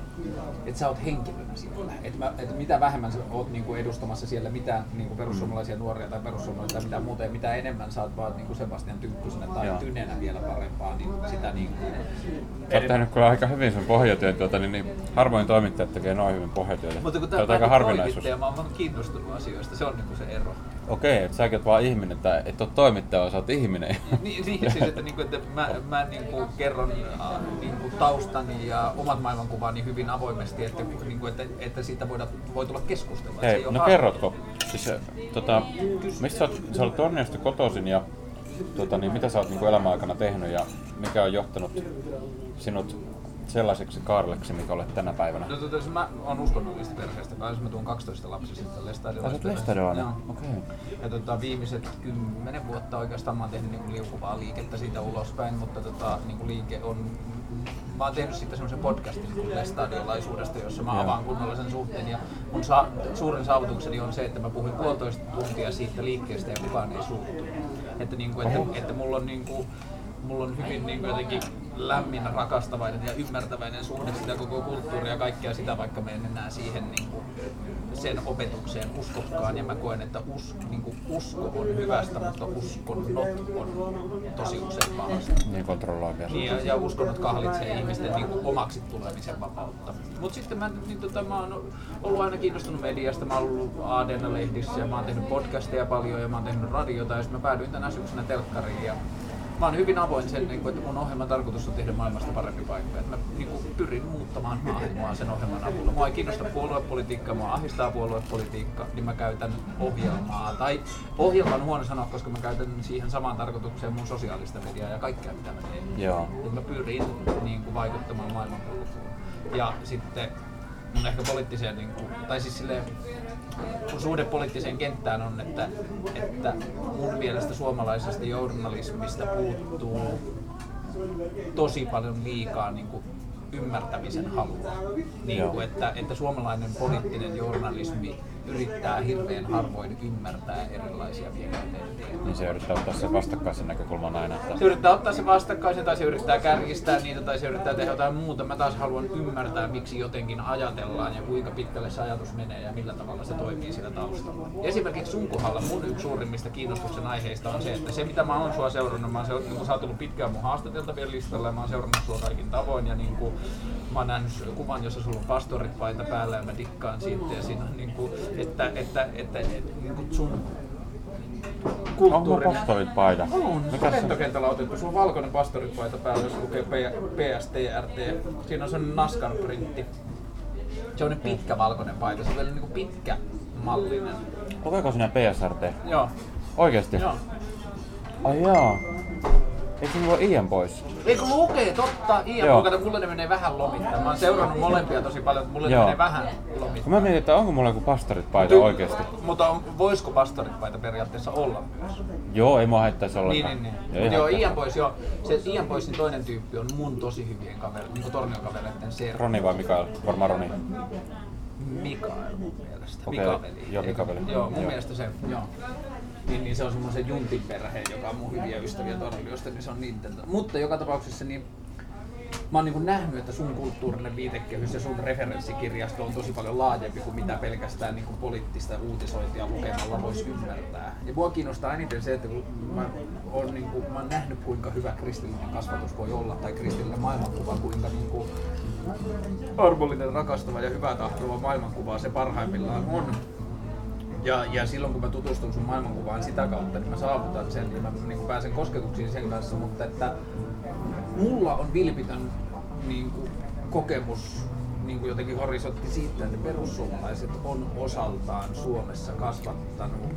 että sä oot henkilönä siellä. Että, mä, että mitä vähemmän sä oot niin kuin edustamassa siellä mitään niin kuin perussuomalaisia nuoria tai perussuomalaisia tai mitään muuta, ja mitä enemmän sä oot vaan niin kuin Sebastian Tynkkysenä tai Joo. Tynenä vielä parempaa, niin sitä niin kuin, Sä oot tehnyt kyllä aika hyvin sun pohjatyön, tuota, niin, niin harvoin toimittajat tekee noin hyvin pohjatyötä. Mutta kun tämä on aika harvinaisuus. toimittaja, mä oon kiinnostunut asioista, se on niin kuin se ero. Okei, että säkin oot vaan ihminen, että et oo toimittaja, sä oot ihminen. [laughs] Niin, niin siis, että, niinku, että mä, mä niinku kerron äh, niinku taustani ja omat maailmankuvani hyvin avoimesti, että, niinku, että, että siitä voida, voi tulla keskustelua. Hei, no haastava. kerrotko? Siis, äh, tota, mistä sä oot, sä olet Torniosta kotoisin ja tota, niin, mitä sä oot niin elämän aikana tehnyt ja mikä on johtanut sinut sellaiseksi Karleksi, mikä olet tänä päivänä? No, tota, mä oon uskonnollista perheestä kanssa, mä tuun 12 lapsisesta Sä lestadiolaisesta. lestadiolainen? Okei. Ja tota, viimeiset kymmenen vuotta oikeastaan mä oon tehnyt niinku liukuvaa liikettä siitä ulospäin, mutta tota, niinku liike on mä oon tehnyt sitten semmoisen podcastin kuin Lestadiolaisuudesta, jossa mä avaan kunnolla sen suhteen. Ja mun sa- suurin saavutukseni on se, että mä puhuin puolitoista tuntia siitä liikkeestä ja kukaan ei suuttu. Että, niin kuin, että, että mulla on niin kuin, mulla on hyvin niin kuin jotenkin lämmin, rakastavainen ja ymmärtäväinen suhde sitä koko kulttuuria ja kaikkea sitä, vaikka me en enää siihen niin kuin, sen opetukseen uskokkaan. Ja mä koen, että us, niin kuin usko on hyvästä, mutta uskonnot on tosi usein pahasta. Niin kontrolloivia. Niin, ja, ja uskonnot kahlitsee ihmisten niin kuin, omaksi tulemisen vapautta. Mutta sitten mä, niin, tota, mä oon ollut aina kiinnostunut mediasta. Mä oon ollut ADN-lehdissä ja mä oon tehnyt podcasteja paljon ja mä oon tehnyt radiota. Ja sitten mä päädyin tänä syksynä telkkariin. Ja mä oon hyvin avoin sen, niin kuin, että mun ohjelman tarkoitus on tehdä maailmasta parempi paikka. Että mä niin kuin, pyrin muuttamaan maailmaa sen ohjelman avulla. Mua ei kiinnosta puoluepolitiikka, mua ahdistaa puoluepolitiikka, niin mä käytän ohjelmaa. Tai ohjelma on huono sanoa, koska mä käytän siihen samaan tarkoitukseen mun sosiaalista mediaa ja kaikkea mitä mä teen. Joo. Et mä pyrin niin kuin, vaikuttamaan maailmankulkuun. Ja sitten mun ehkä poliittiseen, niin kuin, tai siis silleen, mun suhde poliittiseen kenttään on, että, että mun mielestä suomalaisesta journalismista puuttuu tosi paljon liikaa niin kuin, ymmärtämisen halua. Niin kuin, että, että suomalainen poliittinen journalismi yrittää hirveän harvoin ymmärtää erilaisia mielipiteitä. Niin se yrittää ottaa sen vastakkaisen näkökulman aina. Että... Se yrittää ottaa se vastakkaisen tai se yrittää kärjistää niitä tai se yrittää tehdä jotain muuta. Mä taas haluan ymmärtää, miksi jotenkin ajatellaan ja kuinka pitkälle se ajatus menee ja millä tavalla se toimii sillä taustalla. Esimerkiksi sun kohdalla mun yksi suurimmista kiinnostuksen aiheista on se, että se mitä mä oon sua seurannut, mä oon seurannut, niin sä oot ollut pitkään mun haastateltavien listalla ja mä oon seurannut sua kaikin tavoin ja niin kuin, mä oon nähnyt kuvan, jossa sulla on pastorit paita päällä ja mä dikkaan siitä ja siinä on niin kuin, että, että, että, että niin kuin sun Onko kulttuurinen... pastorit paita? On, se Mikä on se? lentokentällä otettu. Sulla on valkoinen pastoripaita päällä, jos lukee P- PSTRT. Siinä on sellainen NASCAR-printti. Se on pitkä valkoinen paita, se on vielä niinku pitkä mallinen. Lukeeko sinä PSRT? Joo. Oikeesti? Joo. Ai jaa. Eikö sinulla ole Ian pois? Eikö lukee, totta, Ian Joo. Pukata, mulle ne menee vähän lomittain. Mä oon seurannut molempia tosi paljon, mutta mulle ne Joo. menee vähän Kun lomittain. mä mietin, että onko mulla joku pastorit paita Ty- oikeesti. Mutta on, voisiko pastoritpaita periaatteessa olla myös? Joo, ei mua haittaisi Niin, ollenkaan. niin, niin. Mut joo, haittaa. Ian Boys, joo. Se Ian Boysin toinen tyyppi on mun tosi hyvien kaveri, niinku torniokavereiden Sergio. Roni vai Mikael? Varmaan Roni. Mikael mun mielestä. Okei, Mikaveli. joo, Mikaveli. Joo, mun Joo. mielestä se, joo. Niin, niin se on semmoisen Juntin perhe, joka on mun hyviä ystäviä Torniosta, niin se on niiden. Mutta joka tapauksessa niin mä oon niin nähnyt, että sun kulttuurinen viitekehys ja sun referenssikirjasto on tosi paljon laajempi kuin mitä pelkästään niin poliittista uutisointia lukemalla voisi ymmärtää. Ja mua kiinnostaa eniten se, että kun mä oon, niin kuin, mä oon nähnyt kuinka hyvä kristillinen kasvatus voi olla tai kristillinen maailmankuva, kuinka niin kuin, armollinen, rakastava ja hyvä tahtova maailmankuva se parhaimmillaan on. Ja, ja silloin kun mä tutustun sun maailmankuvaan sitä kautta, niin mä saavutan sen ja mä niin pääsen kosketuksiin sen kanssa, mutta että mulla on vilpitön niin kuin, kokemus niin kuin jotenkin horisontti siitä, että perussuomalaiset on osaltaan Suomessa kasvattanut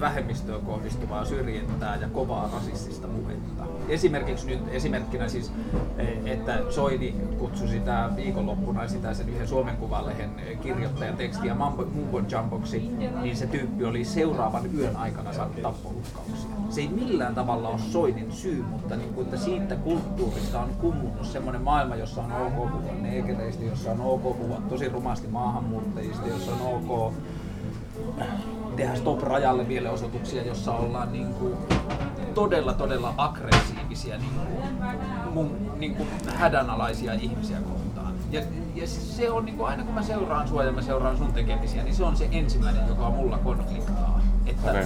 vähemmistöön kohdistuvaa syrjintää ja kovaa rasistista puhetta. Esimerkiksi nyt esimerkkinä siis, että Soini kutsui sitä viikonloppuna sitä sen yhden Suomen Kuvalehen kirjoittajan tekstiä Mumbo Jumboksi, niin se tyyppi oli seuraavan yön aikana saanut tappouhkauksia. Se ei millään tavalla ole Soinin syy, mutta niin kuin, että siitä kulttuurista on kummunut semmoinen maailma, jossa on ok puhua neekereistä, jossa on ok puhua tosi rumasti maahanmuuttajista, jossa on ok tehdä stop rajalle mielenosoituksia, jossa ollaan niin kuin todella todella aggressiivisia niin kuin, mun, niin kuin hädänalaisia ihmisiä kohtaan. Ja, ja se on niin kuin, aina kun mä seuraan sua ja mä seuraan sun tekemisiä, niin se on se ensimmäinen, joka mulla konfliktaa. Että Okei.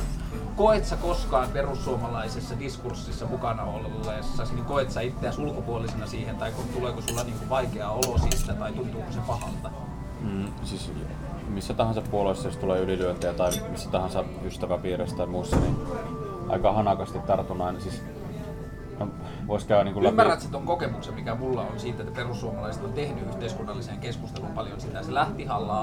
Koet sä koskaan perussuomalaisessa diskurssissa mukana ollessa, niin koet sä itseäsi ulkopuolisena siihen, tai kun tuleeko sulla niin kuin vaikea olo siitä, tai tuntuuko se pahalta? Mm, siis missä tahansa puolueessa, jos tulee ylilyöntejä tai missä tahansa ystäväpiirissä tai muussa, niin aika hanakasti tartun aina. Siis, no, vois käydä niin läpi. Ymmärrät sä ton kokemuksen, mikä mulla on siitä, että perussuomalaiset on tehnyt yhteiskunnalliseen keskusteluun paljon sitä. Se lähti halla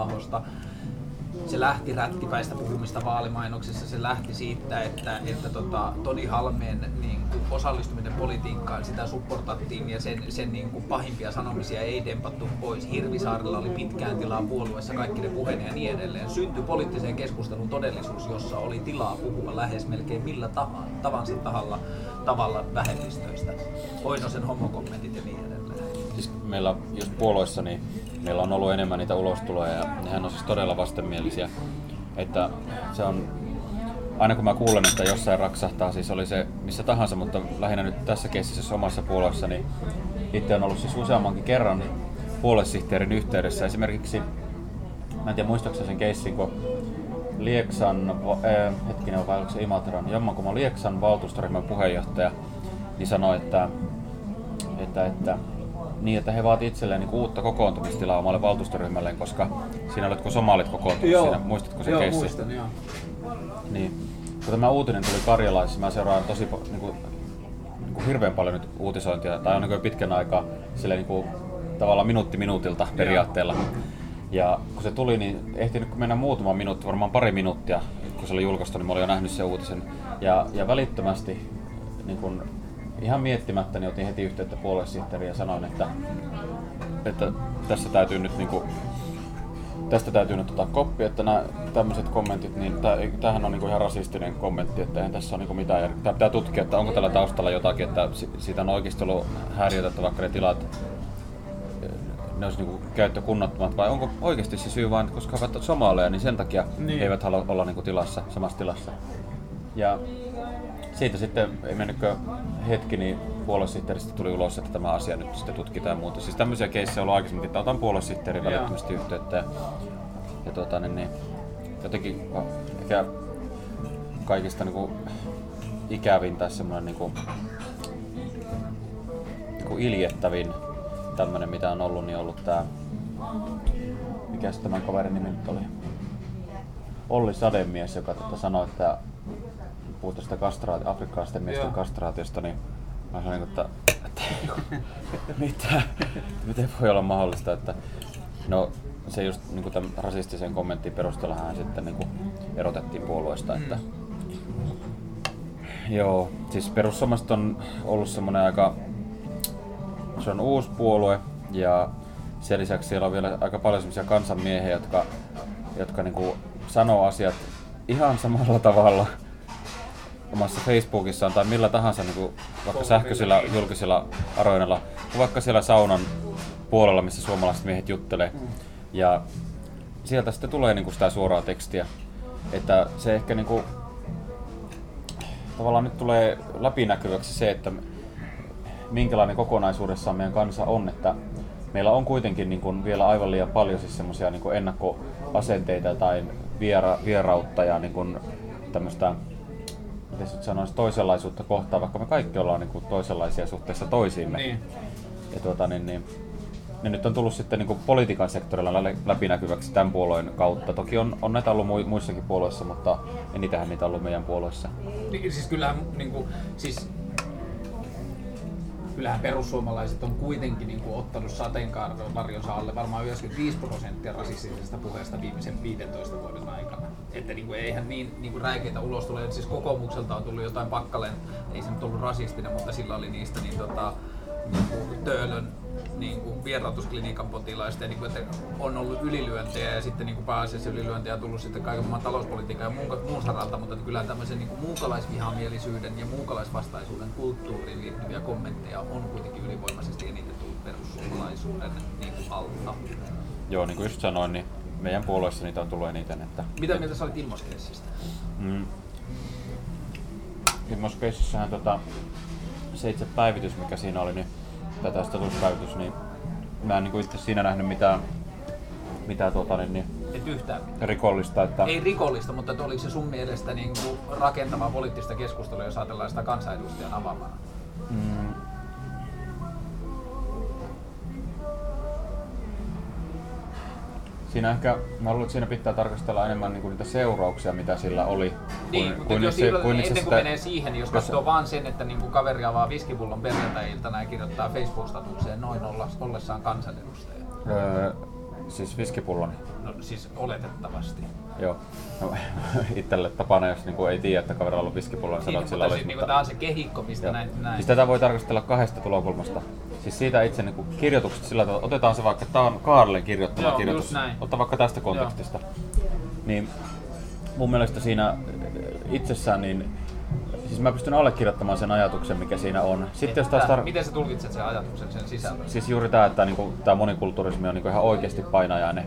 se lähti rättipäistä puhumista vaalimainoksissa, se lähti siitä, että, että tota, Toni Halmeen niin kuin osallistuminen politiikkaan, sitä supportattiin ja sen, sen niin kuin pahimpia sanomisia ei dempattu pois. Hirvisaarella oli pitkään tilaa puolueessa kaikki ne puheen ja niin edelleen. Syntyi poliittiseen keskustelun todellisuus, jossa oli tilaa puhua lähes melkein millä tavan, tavansa tahalla, tavalla vähemmistöistä. Oinosen homokommentit ja niin edelleen. siis meillä just puolueissa, niin meillä on ollut enemmän niitä ulostuloja ja nehän on siis todella vastenmielisiä. Että se on, aina kun mä kuulen, että jossain raksahtaa, siis oli se missä tahansa, mutta lähinnä nyt tässä keississä omassa puolueessa, niin itse on ollut siis useammankin kerran puoluesihteerin yhteydessä. Esimerkiksi, mä en tiedä muistaakseni sen keissin, kun Lieksan, äh, hetkinen, vai se Imatran, jommankumman Lieksan valtuustoryhmän puheenjohtaja, niin sanoi, että, että, että niin, että he vaativat itselleen niin uutta kokoontumistilaa omalle valtuustoryhmälleen, koska siinä oletko somalit kokoontunut siinä, muistatko se joo, keissi? muistan, joo. Niin. Kun tämä uutinen tuli Karjalaisessa, mä seuraan tosi niin kuin, niin kuin hirveän paljon nyt uutisointia, tai on niin kuin pitkän aikaa sille niin kuin, tavallaan minuutti minuutilta periaatteella. Ja kun se tuli, niin ehti nyt mennä muutama minuutti, varmaan pari minuuttia, kun se oli julkaistu, niin mä olin jo nähnyt sen uutisen. Ja, ja välittömästi, niin kun, ihan miettimättä, niin otin heti yhteyttä puoluesihteeriin ja sanoin, että, että tässä täytyy nyt niin kuin, tästä täytyy nyt ottaa koppi, että nämä tämmöiset kommentit, niin tämähän on niinku ihan rasistinen kommentti, että eihän tässä ole niinku mitään järkeä. Tämä pitää tutkia, että onko tällä taustalla jotakin, että si- siitä on oikeasti ollut häiriötä, että vaikka ne tilat ne olisi niinku käyttökunnattomat, vai onko oikeasti se syy vain, koska he ovat somaaleja, niin sen takia niin. he eivät halua olla niinku tilassa, samassa tilassa. Ja siitä sitten ei mennytkö hetki, niin puoluesihteeristä tuli ulos, että tämä asia nyt sitten tutkitaan ja muuta. Siis tämmöisiä keissejä on ollut aikaisemminkin, että otan puoluesihteerin välittömästi yhteyttä. Ja, ja tuota, niin, niin, jotenkin va- ehkä kaikista niin kuin, ikävin tai semmoinen niin kuin, niin kuin iljettävin tämmöinen, mitä on ollut, niin ollut tämä, mikä tämän kaverin nimi nyt oli? Olli Sademies, joka tota sanoi, että puhutaan sitä kastraati, afrikkalaisten miesten Joo. kastraatiosta, niin mä sanoin, että, että, että mitä, miten voi olla mahdollista, että no se just niin tämän rasistisen kommentin perusteella hän sitten niin erotettiin puolueesta, että Joo, siis perussuomalaiset on ollut semmoinen aika, se on uusi puolue ja sen lisäksi siellä on vielä aika paljon semmoisia kansanmiehiä, jotka, jotka niinku sanoo asiat ihan samalla tavalla omassa Facebookissaan tai millä tahansa niinku, vaikka sähköisillä julkisilla aroinilla, kuin vaikka siellä saunan puolella, missä suomalaiset miehet juttelee. Ja sieltä sitten tulee niinku sitä suoraa tekstiä. Että se ehkä niinku, tavallaan nyt tulee läpinäkyväksi se, että minkälainen kokonaisuudessaan meidän kansa on, että meillä on kuitenkin niin kuin vielä aivan liian paljon siis semmoisia niin kuin ennakkoasenteita tai viera, vierautta ja niin kuin tämmöistä miten nyt sanoisi, toisenlaisuutta kohtaan, vaikka me kaikki ollaan niin kuin toisenlaisia suhteessa toisiimme. Niin. Ja tuota, niin, niin, ne nyt on tullut sitten niin kuin politiikan sektorilla lä- läpinäkyväksi tämän puolueen kautta. Toki on, on näitä ollut mu- muissakin puolueissa, mutta enitähän niitä ollut meidän puolueessa. Niin, siis kyllähän niinku, siis kyllähän perussuomalaiset on kuitenkin niin kuin, ottanut sateenkaarvarjonsa alle varmaan 95 prosenttia rasistisesta puheesta viimeisen 15 vuoden aikana. Että niin kuin, eihän niin, niin kuin räikeitä ulos tule. Siis kokoomukselta on tullut jotain pakkaleen, ei se nyt ollut rasistinen, mutta sillä oli niistä niin, tota, niin kuin, Töölön niin kuin vierautusklinikan potilaista, ja niin kuin, että on ollut ylilyöntejä ja sitten niin kuin pääasiassa ylilyöntejä on tullut sitten kaiken maailman talouspolitiikan ja muun, muun saralta, mutta kyllä tämmöisen niin kuin muukalaisvihamielisyyden ja muukalaisvastaisuuden kulttuuriin liittyviä kommentteja on kuitenkin ylivoimaisesti eniten tullut perussuomalaisuuden niin kuin alta. Joo, niin kuin just sanoin, niin meidän puolueessa niitä on tullut eniten. Että, Mitä mieltä sä olit Immoskeissistä? mm, Immoskeississähän tota, se itse päivitys, mikä siinä oli, niin, tai tämä statuspäivitys, niin mä en niin itse siinä nähnyt mitään, mitään tuota, niin, niin, Et yhtään rikollista. Että, Ei rikollista, mutta että oliko se sun mielestä niin kuin rakentavaa poliittista keskustelua, jos ajatellaan sitä kansanedustajan avaamana? Mm. Siinä ehkä, mä luulen, että siinä pitää tarkastella enemmän niinku niitä seurauksia, mitä sillä oli. Niin, mutta jos se- kuin ennen kuin sitä- menee siihen, jos jos- katsoo vaan sen, että niin kuin kaveri avaa viskipullon perjantai-iltana ja kirjoittaa Facebook-statukseen noin ollessaan kansanedustaja. Öö, siis viskipulloni. No siis oletettavasti. Joo. No, [laughs] itselle tapana, jos niinku ei tiedä, että kaverilla on ollut viskipullo, niin sanoo, että sillä mutta olisi. siis, niin tämä on se kehikko, mistä Joo. näin, näin. Siis tätä voi tarkastella kahdesta tulokulmasta. Siis siitä itse niin kuin kirjoituksesta sillä tavalla, otetaan se vaikka, tämä on Kaarlen kirjoittama Joo, kirjoitus. Ota vaikka tästä kontekstista. Niin mun mielestä siinä itsessään niin siis mä pystyn allekirjoittamaan sen ajatuksen, mikä siinä on. Sitten jos taas tar- Miten sä tulkitset sen ajatuksen, sen sisällön? Siis juuri tämä, että niinku, tää monikulttuurismi on niinku ihan oikeasti painajainen.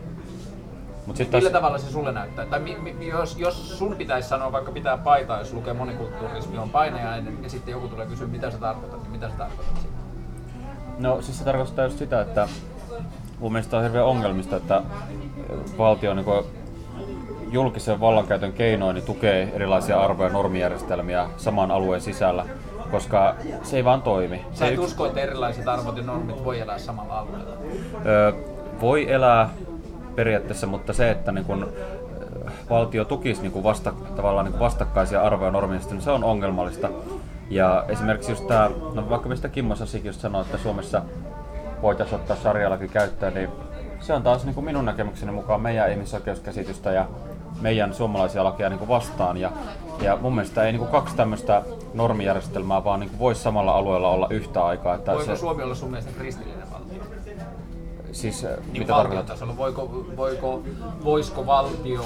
Mut sit Millä taas, tavalla se sulle näyttää? Tai mi, mi, jos, jos sun pitäisi sanoa vaikka pitää paitaa, jos lukee monikulttuurismi on painajainen, ja sitten joku tulee kysyä, mitä sä tarkoitat, niin mitä sä tarkoitat siinä? no siis se tarkoittaa just sitä, että mun mielestä on hirveän ongelmista, että valtio niinku julkisen vallankäytön keinoin niin tukee erilaisia arvo- ja normijärjestelmiä saman alueen sisällä, koska se ei vaan toimi. Sä Se et yks- usko, että erilaiset arvot ja normit voi elää samalla alueella. Ö, voi elää periaatteessa, mutta se, että niin kun, ö, valtio tukisi niin kun vasta, tavallaan niin kun vastakkaisia arvoja ja normeja, niin se on ongelmallista. Ja esimerkiksi just tämä, no vaikka mistä Kimmo Sasikin just sanoi, että Suomessa voitaisiin ottaa sarjalaki käyttöön, niin se on taas niin kuin minun näkemykseni mukaan meidän ihmisoikeuskäsitystä ja meidän suomalaisia lakeja niin kuin vastaan. Ja, ja mun mielestä ei niin kuin kaksi tämmöistä normijärjestelmää vaan niin kuin voisi samalla alueella olla yhtä aikaa. Että Voiko se, Suomi olla sun mielestä kristillinen? Siis, ö, Niin mitä tasolla. Voiko, voiko, voisiko valtio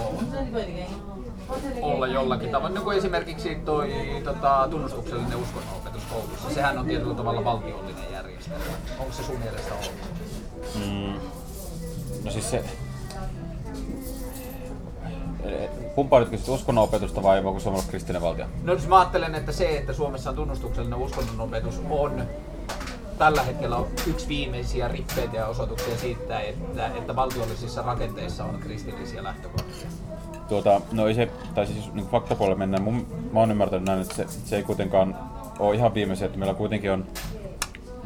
olla jollakin tavalla, niin kuin esimerkiksi toi tota, tunnustuksellinen uskonnonopetus koulussa. Sehän on tietyllä tavalla valtiollinen järjestelmä. Onko se sun mielestä ollut? Mm, no siis se... Kumpaa nyt kysyt, uskonnonopetusta vai voiko Suomi olla kristillinen valtio? No siis mä ajattelen, että se, että Suomessa on tunnustuksellinen uskonnonopetus on tällä hetkellä on yksi viimeisiä rippeitä ja osoituksia siitä, että, että valtiollisissa rakenteissa on kristillisiä lähtökohtia. Tuota, no ei se, tai siis niin faktapuolelle mennään, mun, mä oon ymmärtänyt näin, että se, se ei kuitenkaan ole ihan viimeisiä, että meillä kuitenkin on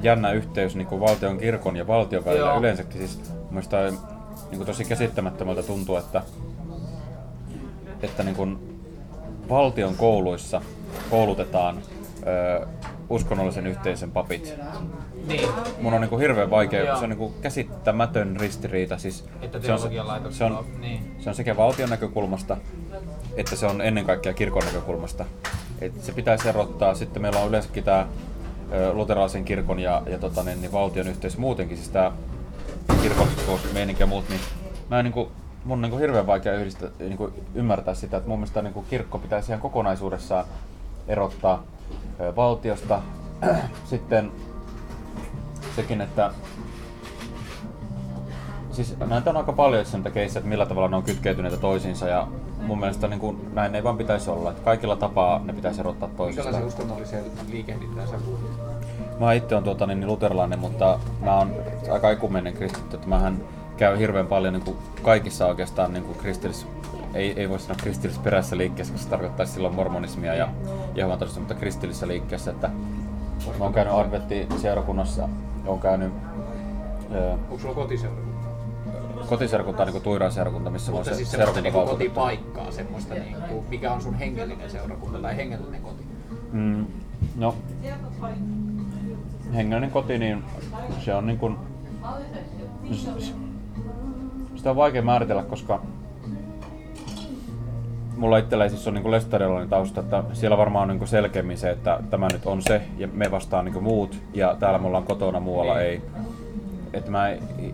jännä yhteys niin kuin valtion kirkon ja valtion välillä Joo. yleensäkin. Siis mielestä niin kuin tosi käsittämättömältä tuntuu, että, että niin kuin valtion kouluissa koulutetaan ö, uskonnollisen yhteisön papit. Niin, Mun on niin kuin hirveän vaikea, Joo. se on niin kuin käsittämätön ristiriita. Siis että se on, se, laitoksella on, niin. se on sekä valtion näkökulmasta, että se on ennen kaikkea kirkon näkökulmasta. Et se pitäisi erottaa. Sitten meillä on yleensäkin tämä luterilaisen kirkon ja, ja tota, niin, niin valtion yhteys muutenkin, siis tämä kirkollisuusmeininki ja muut, niin mä en, niin kuin, mun on niin kuin hirveän vaikea yhdistää, niin kuin ymmärtää sitä, että mun mielestä niin kuin kirkko pitäisi ihan kokonaisuudessaan erottaa valtiosta. [clears throat] Sitten sekin, että siis näitä on aika paljon sen keissejä, että millä tavalla ne on kytkeytyneitä toisiinsa ja mun mielestä niin kuin, näin ei vaan pitäisi olla. Että kaikilla tapaa ne pitäisi erottaa toisistaan. Minkälaisen uskonnollisen liikehdintään sä? Mä itse on tuota, niin, luterilainen, mutta mä oon aika ekumenen kristitty, että mähän käyn hirveän paljon niin kuin kaikissa oikeastaan niin kuin kristillis, ei, ei voi sanoa kristillisperäisessä liikkeessä, koska se tarkoittaisi silloin mormonismia ja Jehovan todistus, mutta kristillisessä liikkeessä, että mä oon käynyt Adventti-seurakunnassa, oon käynyt Onko sulla kotiseurakunta? kotiseurakunta on niin Tuiran seurakunta, missä Mutta se siis niinku seurakuntavaltuutettu. kotipaikkaa, semmoista niinku, mikä on sun hengellinen seurakunta tai hengellinen koti? Mm, no, hengellinen koti, niin se on niin kuin, sitä on vaikea määritellä, koska mulla itsellä siis on niin lestadiolainen tausta, että siellä varmaan on niin selkeämmin se, että tämä nyt on se ja me vastaan niin muut ja täällä me ollaan kotona, muualla Niin. ei. Että mä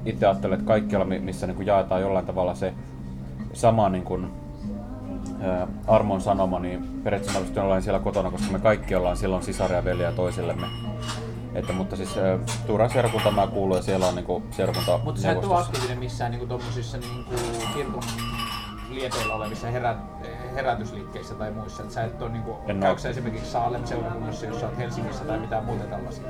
itse ajattelen, että kaikkialla mi- missä niin jaetaan jollain tavalla se sama niin kuin, ää, armon sanoma, niin periaatteessa mä olemaan siellä kotona, koska me kaikki ollaan silloin sisaria ja toisillemme. Että, mutta siis ää, Tuuran seurakunta mä kuulun ja siellä on niinku seurakunta Mutta sä et ole aktiivinen missään niinku tommosissa niinku kirkon liepeillä olevissa herä, herätysliikkeissä tai muissa. Et sä et ole niinku, En esimerkiksi Saalem seurakunnassa, jos sä oot Helsingissä tai mitään muuta tällaisia?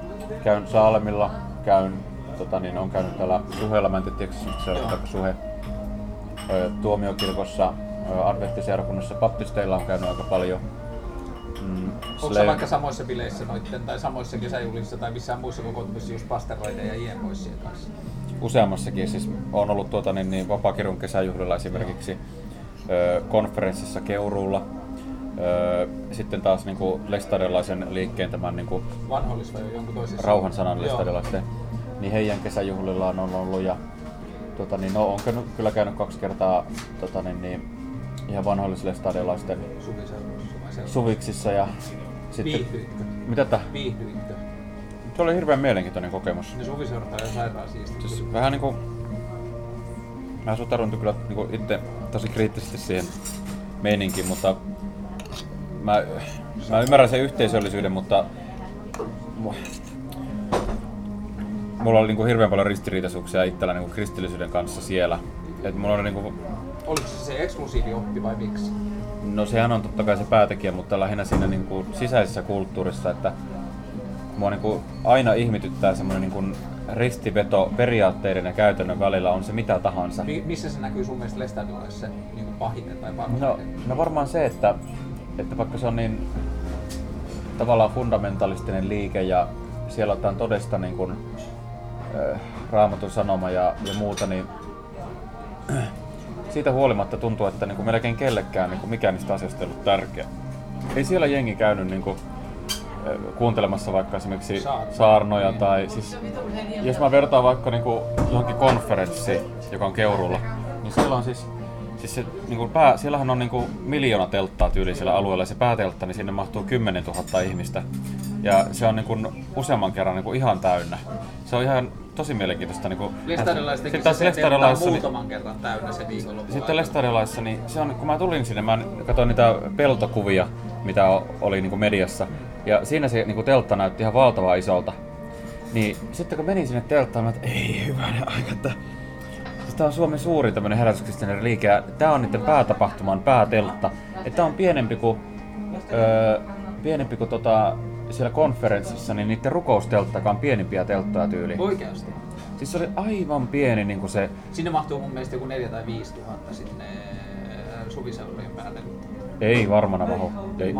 Käyn Saalemilla, käyn, tota niin, on käynyt täällä Suheella, mä en tiedä, seurataanko Suhe. Tuomiokirkossa, Adventtiseurakunnassa, baptisteilla on käynyt aika paljon. Mm, Onko sä vaikka samoissa bileissä noitten, tai samoissa kesäjuhlissa tai missään muissa kokoontumissa just pasteroiden ja jiemoissien kanssa? useammassakin, siis on ollut tuota, niin, niin vapaakirjon kesäjuhlilla esimerkiksi konferenssissa Keuruulla. Sitten taas niin kuin lestadiolaisen liikkeen tämän niin kuin Vanhollis vai jonkun Joo. lestadiolaisten, niin heidän kesäjuhlilla on ollut ja tota, niin, no, on käynyt, kyllä käynyt kaksi kertaa tota, niin, niin, ihan vai seurakunnassa? suviksissa ja sitten, Viihdyitkö? mitä tää? Viihdyitkö? Se oli hirveän mielenkiintoinen kokemus. Ne suviseurat on sairaan siistiä. Siis vähän niinku... Mä suhtaudun kyllä niinku itse tosi kriittisesti siihen meininkiin, mutta mä, mä ymmärrän sen yhteisöllisyyden, mutta mu- mulla oli niinku hirveän paljon ristiriitaisuuksia itsellä niinku kristillisyyden kanssa siellä. Et mulla oli niinku, Oliko se se eksklusiivi oppi vai miksi? no sehän on totta kai se päätekijä, mutta lähinnä siinä niinku sisäisessä kulttuurissa, että mua niinku aina ihmetyttää semmoinen niinku ristiveto periaatteiden ja käytännön välillä on se mitä tahansa. Mi- missä se näkyy sun mielestä Lestadiolaisessa niin pahiten tai parhaiten? No, no varmaan se, että, että vaikka se on niin tavallaan fundamentalistinen liike ja siellä otetaan todesta niin kuin, äh, raamatun sanoma ja, ja muuta, niin siitä huolimatta tuntuu, että niin kuin melkein kellekään niin kuin mikään niistä asioista ei ollut tärkeä. Ei siellä jengi käynyt niin kuin, äh, kuuntelemassa vaikka esimerkiksi Saarnoja. saarnoja tai siis, jos mä vertaan vaikka niin kuin johonkin konferenssiin, joka on Keurulla, niin siellä on siis Siis se, niin kuin pää, siellähän on niin kuin miljoona telttaa tyyli siellä alueella ja se pääteltta, niin sinne mahtuu 10 000 ihmistä. Ja se on niin kuin useamman kerran niin kuin ihan täynnä. Se on ihan tosi mielenkiintoista. Niin kuin, Lestadiolaiset Sitten se niin, muutaman kerran täynnä se viikonloppu. sitten Lestadiolaisessa, niin se on, kun mä tulin sinne, mä katsoin niitä peltokuvia, mitä oli niin kuin mediassa. Ja siinä se niin kuin teltta näytti ihan valtavan isolta. Niin sitten kun menin sinne telttaan, mä että ei hyvänen aika, että Tämä on Suomen suurin tämmöinen herätyskristillinen liike ja tämä on niiden päätapahtuman pääteltta. Että tämä on pienempi kuin, öö, pienempi kuin tota, siellä konferenssissa, niin niiden rukoustelttakaan pienempiä telttoja tyyli. Oikeasti. Siis se oli aivan pieni niin kuin se, Sinne mahtuu mun mielestä joku 4 tai 5 tuhatta sinne suviseurojen päälle. ei varmana maho. Ei,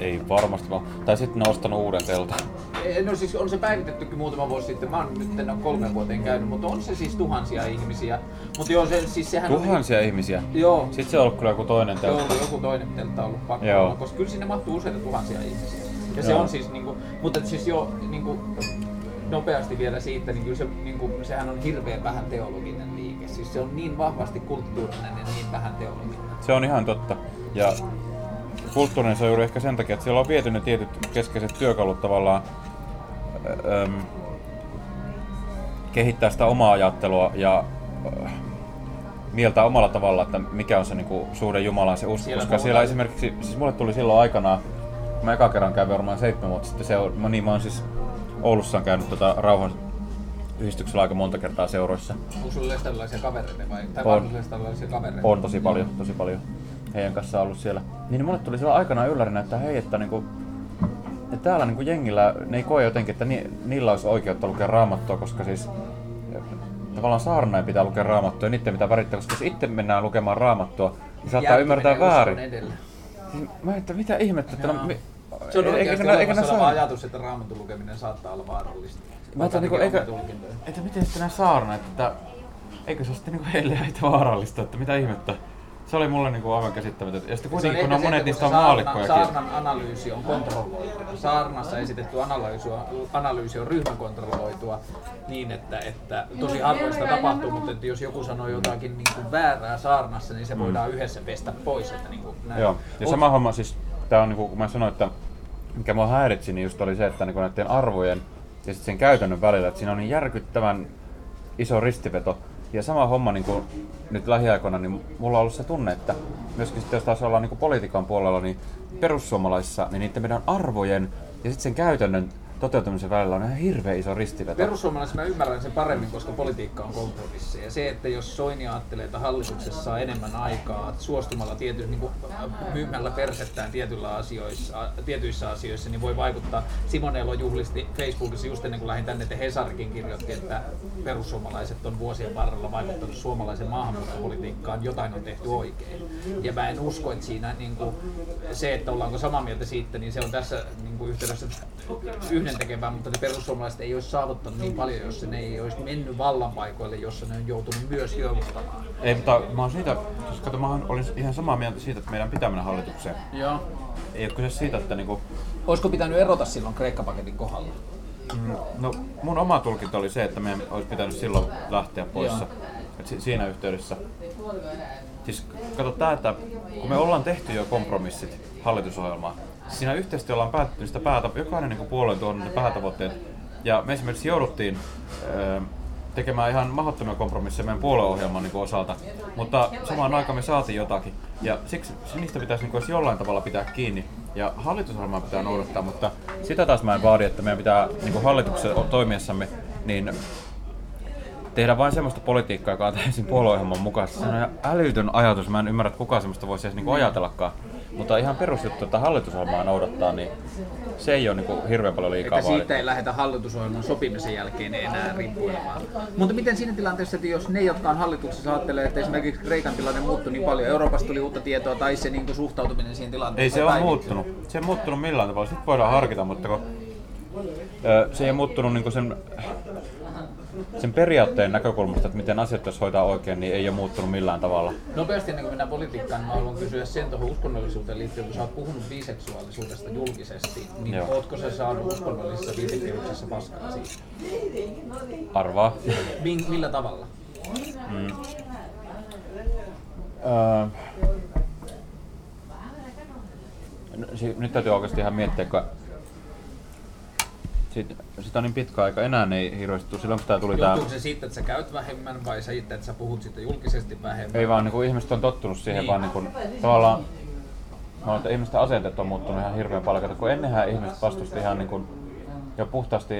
ei varmasti maho. Tai sitten ne on ostanut uuden teltan. Eh, No siis on se päivitettykin muutama vuosi sitten. Mä oon nyt en ole kolme vuoteen käynyt, mutta on se siis tuhansia ihmisiä. Mutta joo, se, siis sehän Tuhansia ihmisiä. Oli, joo, Sitten se on ollut kyllä joku toinen joo, teltta. joku toinen teltta on ollut pakko Joo. olla, koska kyllä sinne mahtuu useita tuhansia ihmisiä. Ja se Joo. on siis niinku, mutta siis jo niinku, nopeasti vielä siitä, niin kyllä se, niinku, sehän on hirveän vähän teologinen liike. Siis se on niin vahvasti kulttuurinen ja niin vähän teologinen. Se on ihan totta. Ja kulttuurinen se on juuri ehkä sen takia, että siellä on viety ne tietyt keskeiset työkalut tavallaan äm, kehittää sitä omaa ajattelua ja äh, mieltää omalla tavalla, että mikä on se niinku, suhde Jumalaan se usko. Siellä Koska muuta- siellä esimerkiksi, siis mulle tuli silloin aikanaan, kun mä eka kerran kävin varmaan seitsemän vuotta sitten, se on, mä, niin mä oon siis Oulussa on käynyt tota, rauhan yhdistyksellä aika monta kertaa seuroissa. Onko sulla lestadiolaisia kavereita vai? Tai On. lestadiolaisia kavereita? On tosi paljon, tosi paljon heidän kanssaan ollut siellä. Niin mulle tuli silloin aikanaan yllärinä, että hei, että niinku, että täällä niinku jengillä ne ei koe jotenkin, että ni, niillä olisi oikeutta lukea raamattua, koska siis tavallaan saarnain pitää lukea raamattua ja niiden pitää värittää, koska jos itse mennään lukemaan raamattua, niin saattaa Järki ymmärtää väärin. edellä. Niin Mä että mitä ihmettä, että no, mi, Se on eikö oikeasti olemassa oleva saa- ajatus, että raamatun lukeminen saattaa olla vaarallista. Mä ajattelin, niinku, eikö, omia tulkintoja. että miten sitten nämä saarnaat, että eikö se ole sitten niinku heille vaarallista, että mitä ihmettä. Se oli mulle niinku aivan käsittämätöntä. Ja sitten kuitenkin, kun on monet niistä on se maallikkojakin. Saarnan analyysi on kontrolloitua. Saarnassa esitetty analyysi on, analyysi on ryhmäkontrolloitua niin, että, että tosi harvoin sitä tapahtuu, mutta että jos joku sanoo jotakin niin kuin väärää saarnassa, niin se voidaan yhdessä pestä pois. Että niin kuin näin. Joo, ja Mut- sama homma siis, tää on niinku, kun mä sanoin, että mikä mua häiritsi, niin just oli se, että niinku näiden arvojen ja sit sen käytännön välillä, että siinä on niin järkyttävän iso ristiveto. Ja sama homma niin kuin nyt lähiaikoina, niin mulla on ollut se tunne, että myöskin sitten jos taas ollaan niin politiikan puolella, niin perussuomalaisissa, niin niiden meidän arvojen ja sitten sen käytännön toteutumisen välillä on ihan hirveän iso ristiveto. Perussuomalaisissa mä ymmärrän sen paremmin, koska politiikka on kompromissi. Ja se, että jos Soini ajattelee, että hallituksessa saa enemmän aikaa suostumalla tiety, niin kuin, myymällä perhettään tietyillä asioissa, tietyissä asioissa, niin voi vaikuttaa. Simon Elo juhlisti Facebookissa just ennen kuin lähdin tänne, että Hesarikin kirjoitti, että perussuomalaiset on vuosien varrella vaikuttanut suomalaisen maahanmuuttopolitiikkaan, jotain on tehty oikein. Ja mä en usko, että siinä niin kuin, se, että ollaanko samaa mieltä siitä, niin se on tässä niin kuin yhteydessä yhden tekevää, mutta ne perussuomalaiset ei olisi saavuttanut niin paljon, jos ne ei olisi mennyt vallanpaikoille, jossa ne on joutunut myös joututtamaan. Ei, mutta mä oon siitä, siis kato, mä olin ihan samaa mieltä siitä, että meidän pitää mennä hallitukseen. Joo. Ei ole kyse siitä, että niinku, Olisiko pitänyt erota silloin Kreikka-paketin kohdalla? Mm, No mun oma tulkinta oli se, että meidän olisi pitänyt silloin lähteä pois. Joo. Et si- siinä yhteydessä. Siis kato tää, että kun me ollaan tehty jo kompromissit hallitusohjelmaa, siinä yhteisesti ollaan päätetty sitä päätä, jokainen niin puolue tuon ne päätavoitteet. Ja me esimerkiksi jouduttiin öö, tekemään ihan mahdottomia kompromisseja meidän puolueohjelman niin osalta, mutta samaan aikaan me saatiin jotakin. Ja siksi niistä pitäisi niin kuin, jollain tavalla pitää kiinni. Ja hallitusohjelmaa pitää noudattaa, mutta sitä taas mä en vaadi, että meidän pitää niin kuin hallituksen toimiessamme niin tehdä vain semmoista politiikkaa, joka on täysin puolueohjelman mukaista. Se on älytön ajatus. Mä en ymmärrä, että kukaan semmoista voisi edes niinku ajatellakaan. Mutta ihan perusjuttu, että hallitusohjelmaa noudattaa, niin se ei ole niinku hirveän paljon liikaa Että siitä ei lähdetä hallitusohjelman sopimisen jälkeen enää riippuilemaan. Mutta miten siinä tilanteessa, että jos ne, jotka on hallituksessa, ajattelee, että esimerkiksi Kreikan tilanne muuttui niin paljon, Euroopasta tuli uutta tietoa tai se niin kuin suhtautuminen siihen tilanteeseen Ei se ole muuttunut. Se ei muuttunut millään tavalla. Sitten voidaan harkita, mutta kun, ö, se ei muuttunut niin sen, sen periaatteen näkökulmasta, että miten asiat jos hoitaa oikein, niin ei ole muuttunut millään tavalla. Nopeasti ennen kuin mennään politiikkaan, niin mä haluan kysyä sen tuohon uskonnollisuuteen liittyen, kun sä oot puhunut biseksuaalisuudesta julkisesti, niin Joo. ootko sä saanut uskonnollisessa viitekehyksessä paskaa siitä? Arvaa. Min, millä tavalla? Öö, no, si- nyt täytyy oikeasti ihan miettiä, kun sit, sitä on niin pitkä aika, enää ei hirveästi. Silloin kun tää tuli tää, Johtuuko se siitä, että sä käyt vähemmän vai se itse, että sä puhut siitä julkisesti vähemmän? ei vaan niin kuin ihmiset on tottunut siihen, Niin. vaan niin kuin, tavallaan No, että ihmisten asenteet on muuttunut ihan hirveän paljon. Kun ennenhän ihmiset vastusti ihan niin kuin, jo puhtaasti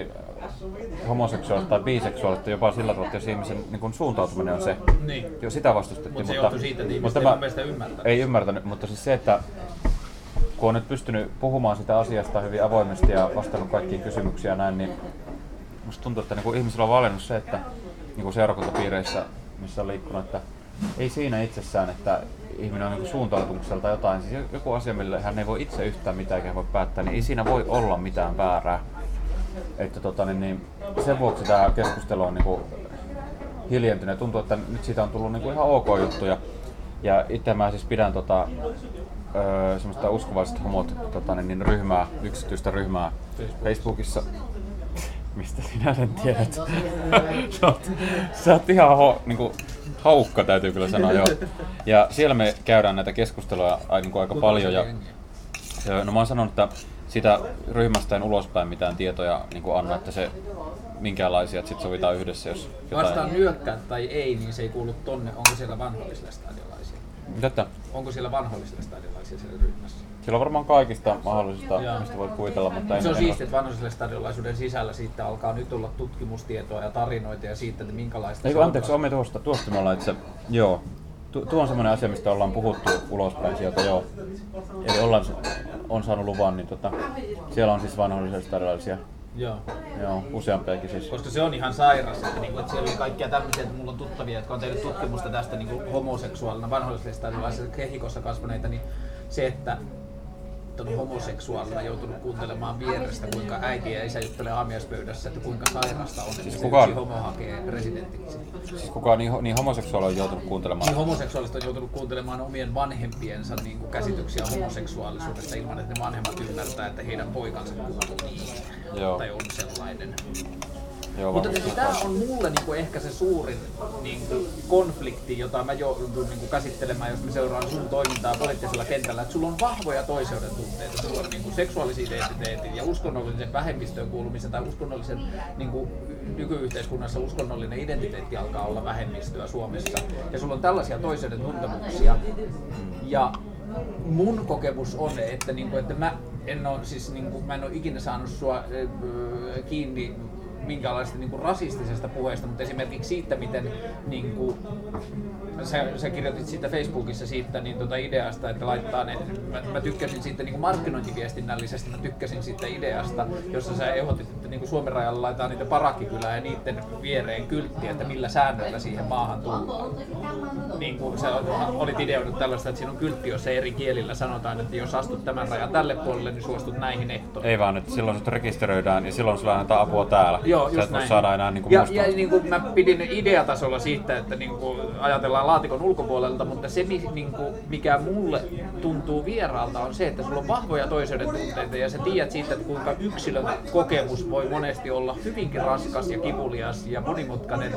homoseksuaalista tai biseksuaalista jopa sillä tavalla, että jos ihmisen niin kuin suuntautuminen on se. Niin. Jo sitä vastustettiin. Mutta se johtui siitä, että ihmiset ymmärtänyt. Ei ymmärtänyt, mutta siis se, että kun on nyt pystynyt puhumaan sitä asiasta hyvin avoimesti ja vastannut kaikkiin kysymyksiin ja näin, niin musta tuntuu, että niin ihmisillä on valinnut se, että niin kuin seurakuntapiireissä, missä on liikkunut, että ei siinä itsessään, että ihminen on niin suuntautumukselta jotain, siis joku asia, millä hän ei voi itse yhtään mitään voi päättää, niin ei siinä voi olla mitään väärää. Että tota, niin, niin, sen vuoksi tämä keskustelu on niin kuin hiljentynyt. Tuntuu, että nyt siitä on tullut niin kuin ihan ok juttuja. Ja itse mä siis pidän tota, öö, semmoista uskovaiset homot tota, niin, niin, ryhmää, yksityistä ryhmää Facebookissa. [laughs] Mistä sinä sen tiedät? [laughs] sä, oot, sä oot ihan ho, niinku, haukka täytyy kyllä sanoa joo. Ja siellä me käydään näitä keskusteluja ai- niinku aika paljon. Ja, No mä oon sanonut, että sitä ryhmästä en ulospäin mitään tietoja niin kuin anna, että se minkäänlaisia, että sit sovitaan yhdessä, jos jotain... Vastaan nyökkää tai ei, niin se ei kuulu tonne. Onko siellä vanhollisille että? Onko siellä vanhollisille stadiolaisia siellä ryhmässä? Siellä on varmaan kaikista mahdollisista, Joo. mistä voi kuvitella, mutta en, Se on siistiä, että vanhoisille stadiolaisuuden sisällä siitä alkaa nyt olla tutkimustietoa ja tarinoita ja siitä, että minkälaista Eikö, on anteeksi, Omi tuosta, tuosta me ollaan itse, joo. Tu, tuo on semmoinen asia, mistä ollaan puhuttu ulospäin sieltä, joo. Eli ollaan, on saanut luvan, niin tota, siellä on siis vanhollisesti erilaisia, Joo. joo, useampiakin siis. Koska se on ihan sairas, että, niinku, että siellä oli kaikkia tämmöisiä, että mulla on tuttavia, jotka on tehnyt tutkimusta tästä niinku homoseksuaalina, vanhoillisesta kehikossa kasvaneita, niin se, että on homoseksuaalina joutunut kuuntelemaan vierestä, kuinka äiti ja isä juttelee aamiaispöydässä, että kuinka sairasta on, että kuka- yksi homo hakee presidentiksi. Siis kukaan niin, ho- niin homoseksuaali on joutunut kuuntelemaan. Niin homoseksuaaliset on joutunut kuuntelemaan omien vanhempiensa niin kuin käsityksiä homoseksuaalisuudesta ilman, että ne vanhemmat ymmärtää, että heidän poikansa kuuluu niin. Joo. Tai on sellainen. Joo, Mutta varmasti. tämä on mulle niinku ehkä se suurin niinku konflikti, jota mä joudun niinku käsittelemään, jos mä seuraan sun toimintaa poliittisella kentällä. Että sulla on vahvoja toiseuden tunteita. Sulla on niinku seksuaalisen identiteetin ja uskonnollisen vähemmistöön kuulumisen tai uskonnollisen niinku, nykyyhteiskunnassa uskonnollinen identiteetti alkaa olla vähemmistöä Suomessa. Ja sulla on tällaisia toiseuden tuntemuksia. Ja mun kokemus on, että, niinku, että mä en ole, siis, niinku, mä en ole ikinä saanut sua ö, kiinni minkäänlaista niinku rasistisesta puheesta, mutta esimerkiksi siitä, miten niinku, sä, sä kirjoitit siitä Facebookissa siitä niin tota ideasta, että laittaa ne, mä, mä tykkäsin siitä niinku markkinointiviestinnällisesti, mä tykkäsin siitä ideasta, jossa sä ehdotit, että niinku Suomen rajalla laitetaan niitä parakkikylää ja niiden viereen kyltti, että millä säännöillä siihen maahan tullaan. Niin kuin sä olit ideoinut tällaista, että siinä on kyltti, jossa eri kielillä sanotaan, että jos astut tämän rajan tälle puolelle, niin suostut näihin ehtoihin. Ei vaan, että silloin sut rekisteröidään ja silloin sulla annetaan apua täällä. Joo, just näin. saada enää niinku ja, musta. ja niin kuin mä pidin ideatasolla siitä, että niin kuin ajatellaan laatikon ulkopuolelta, mutta se niin kuin, mikä mulle tuntuu vieraalta on se, että sulla on vahvoja toiseuden tunteita ja sä tiedät siitä, että kuinka yksilön kokemus voi voi monesti olla hyvinkin raskas ja kivulias ja monimutkainen,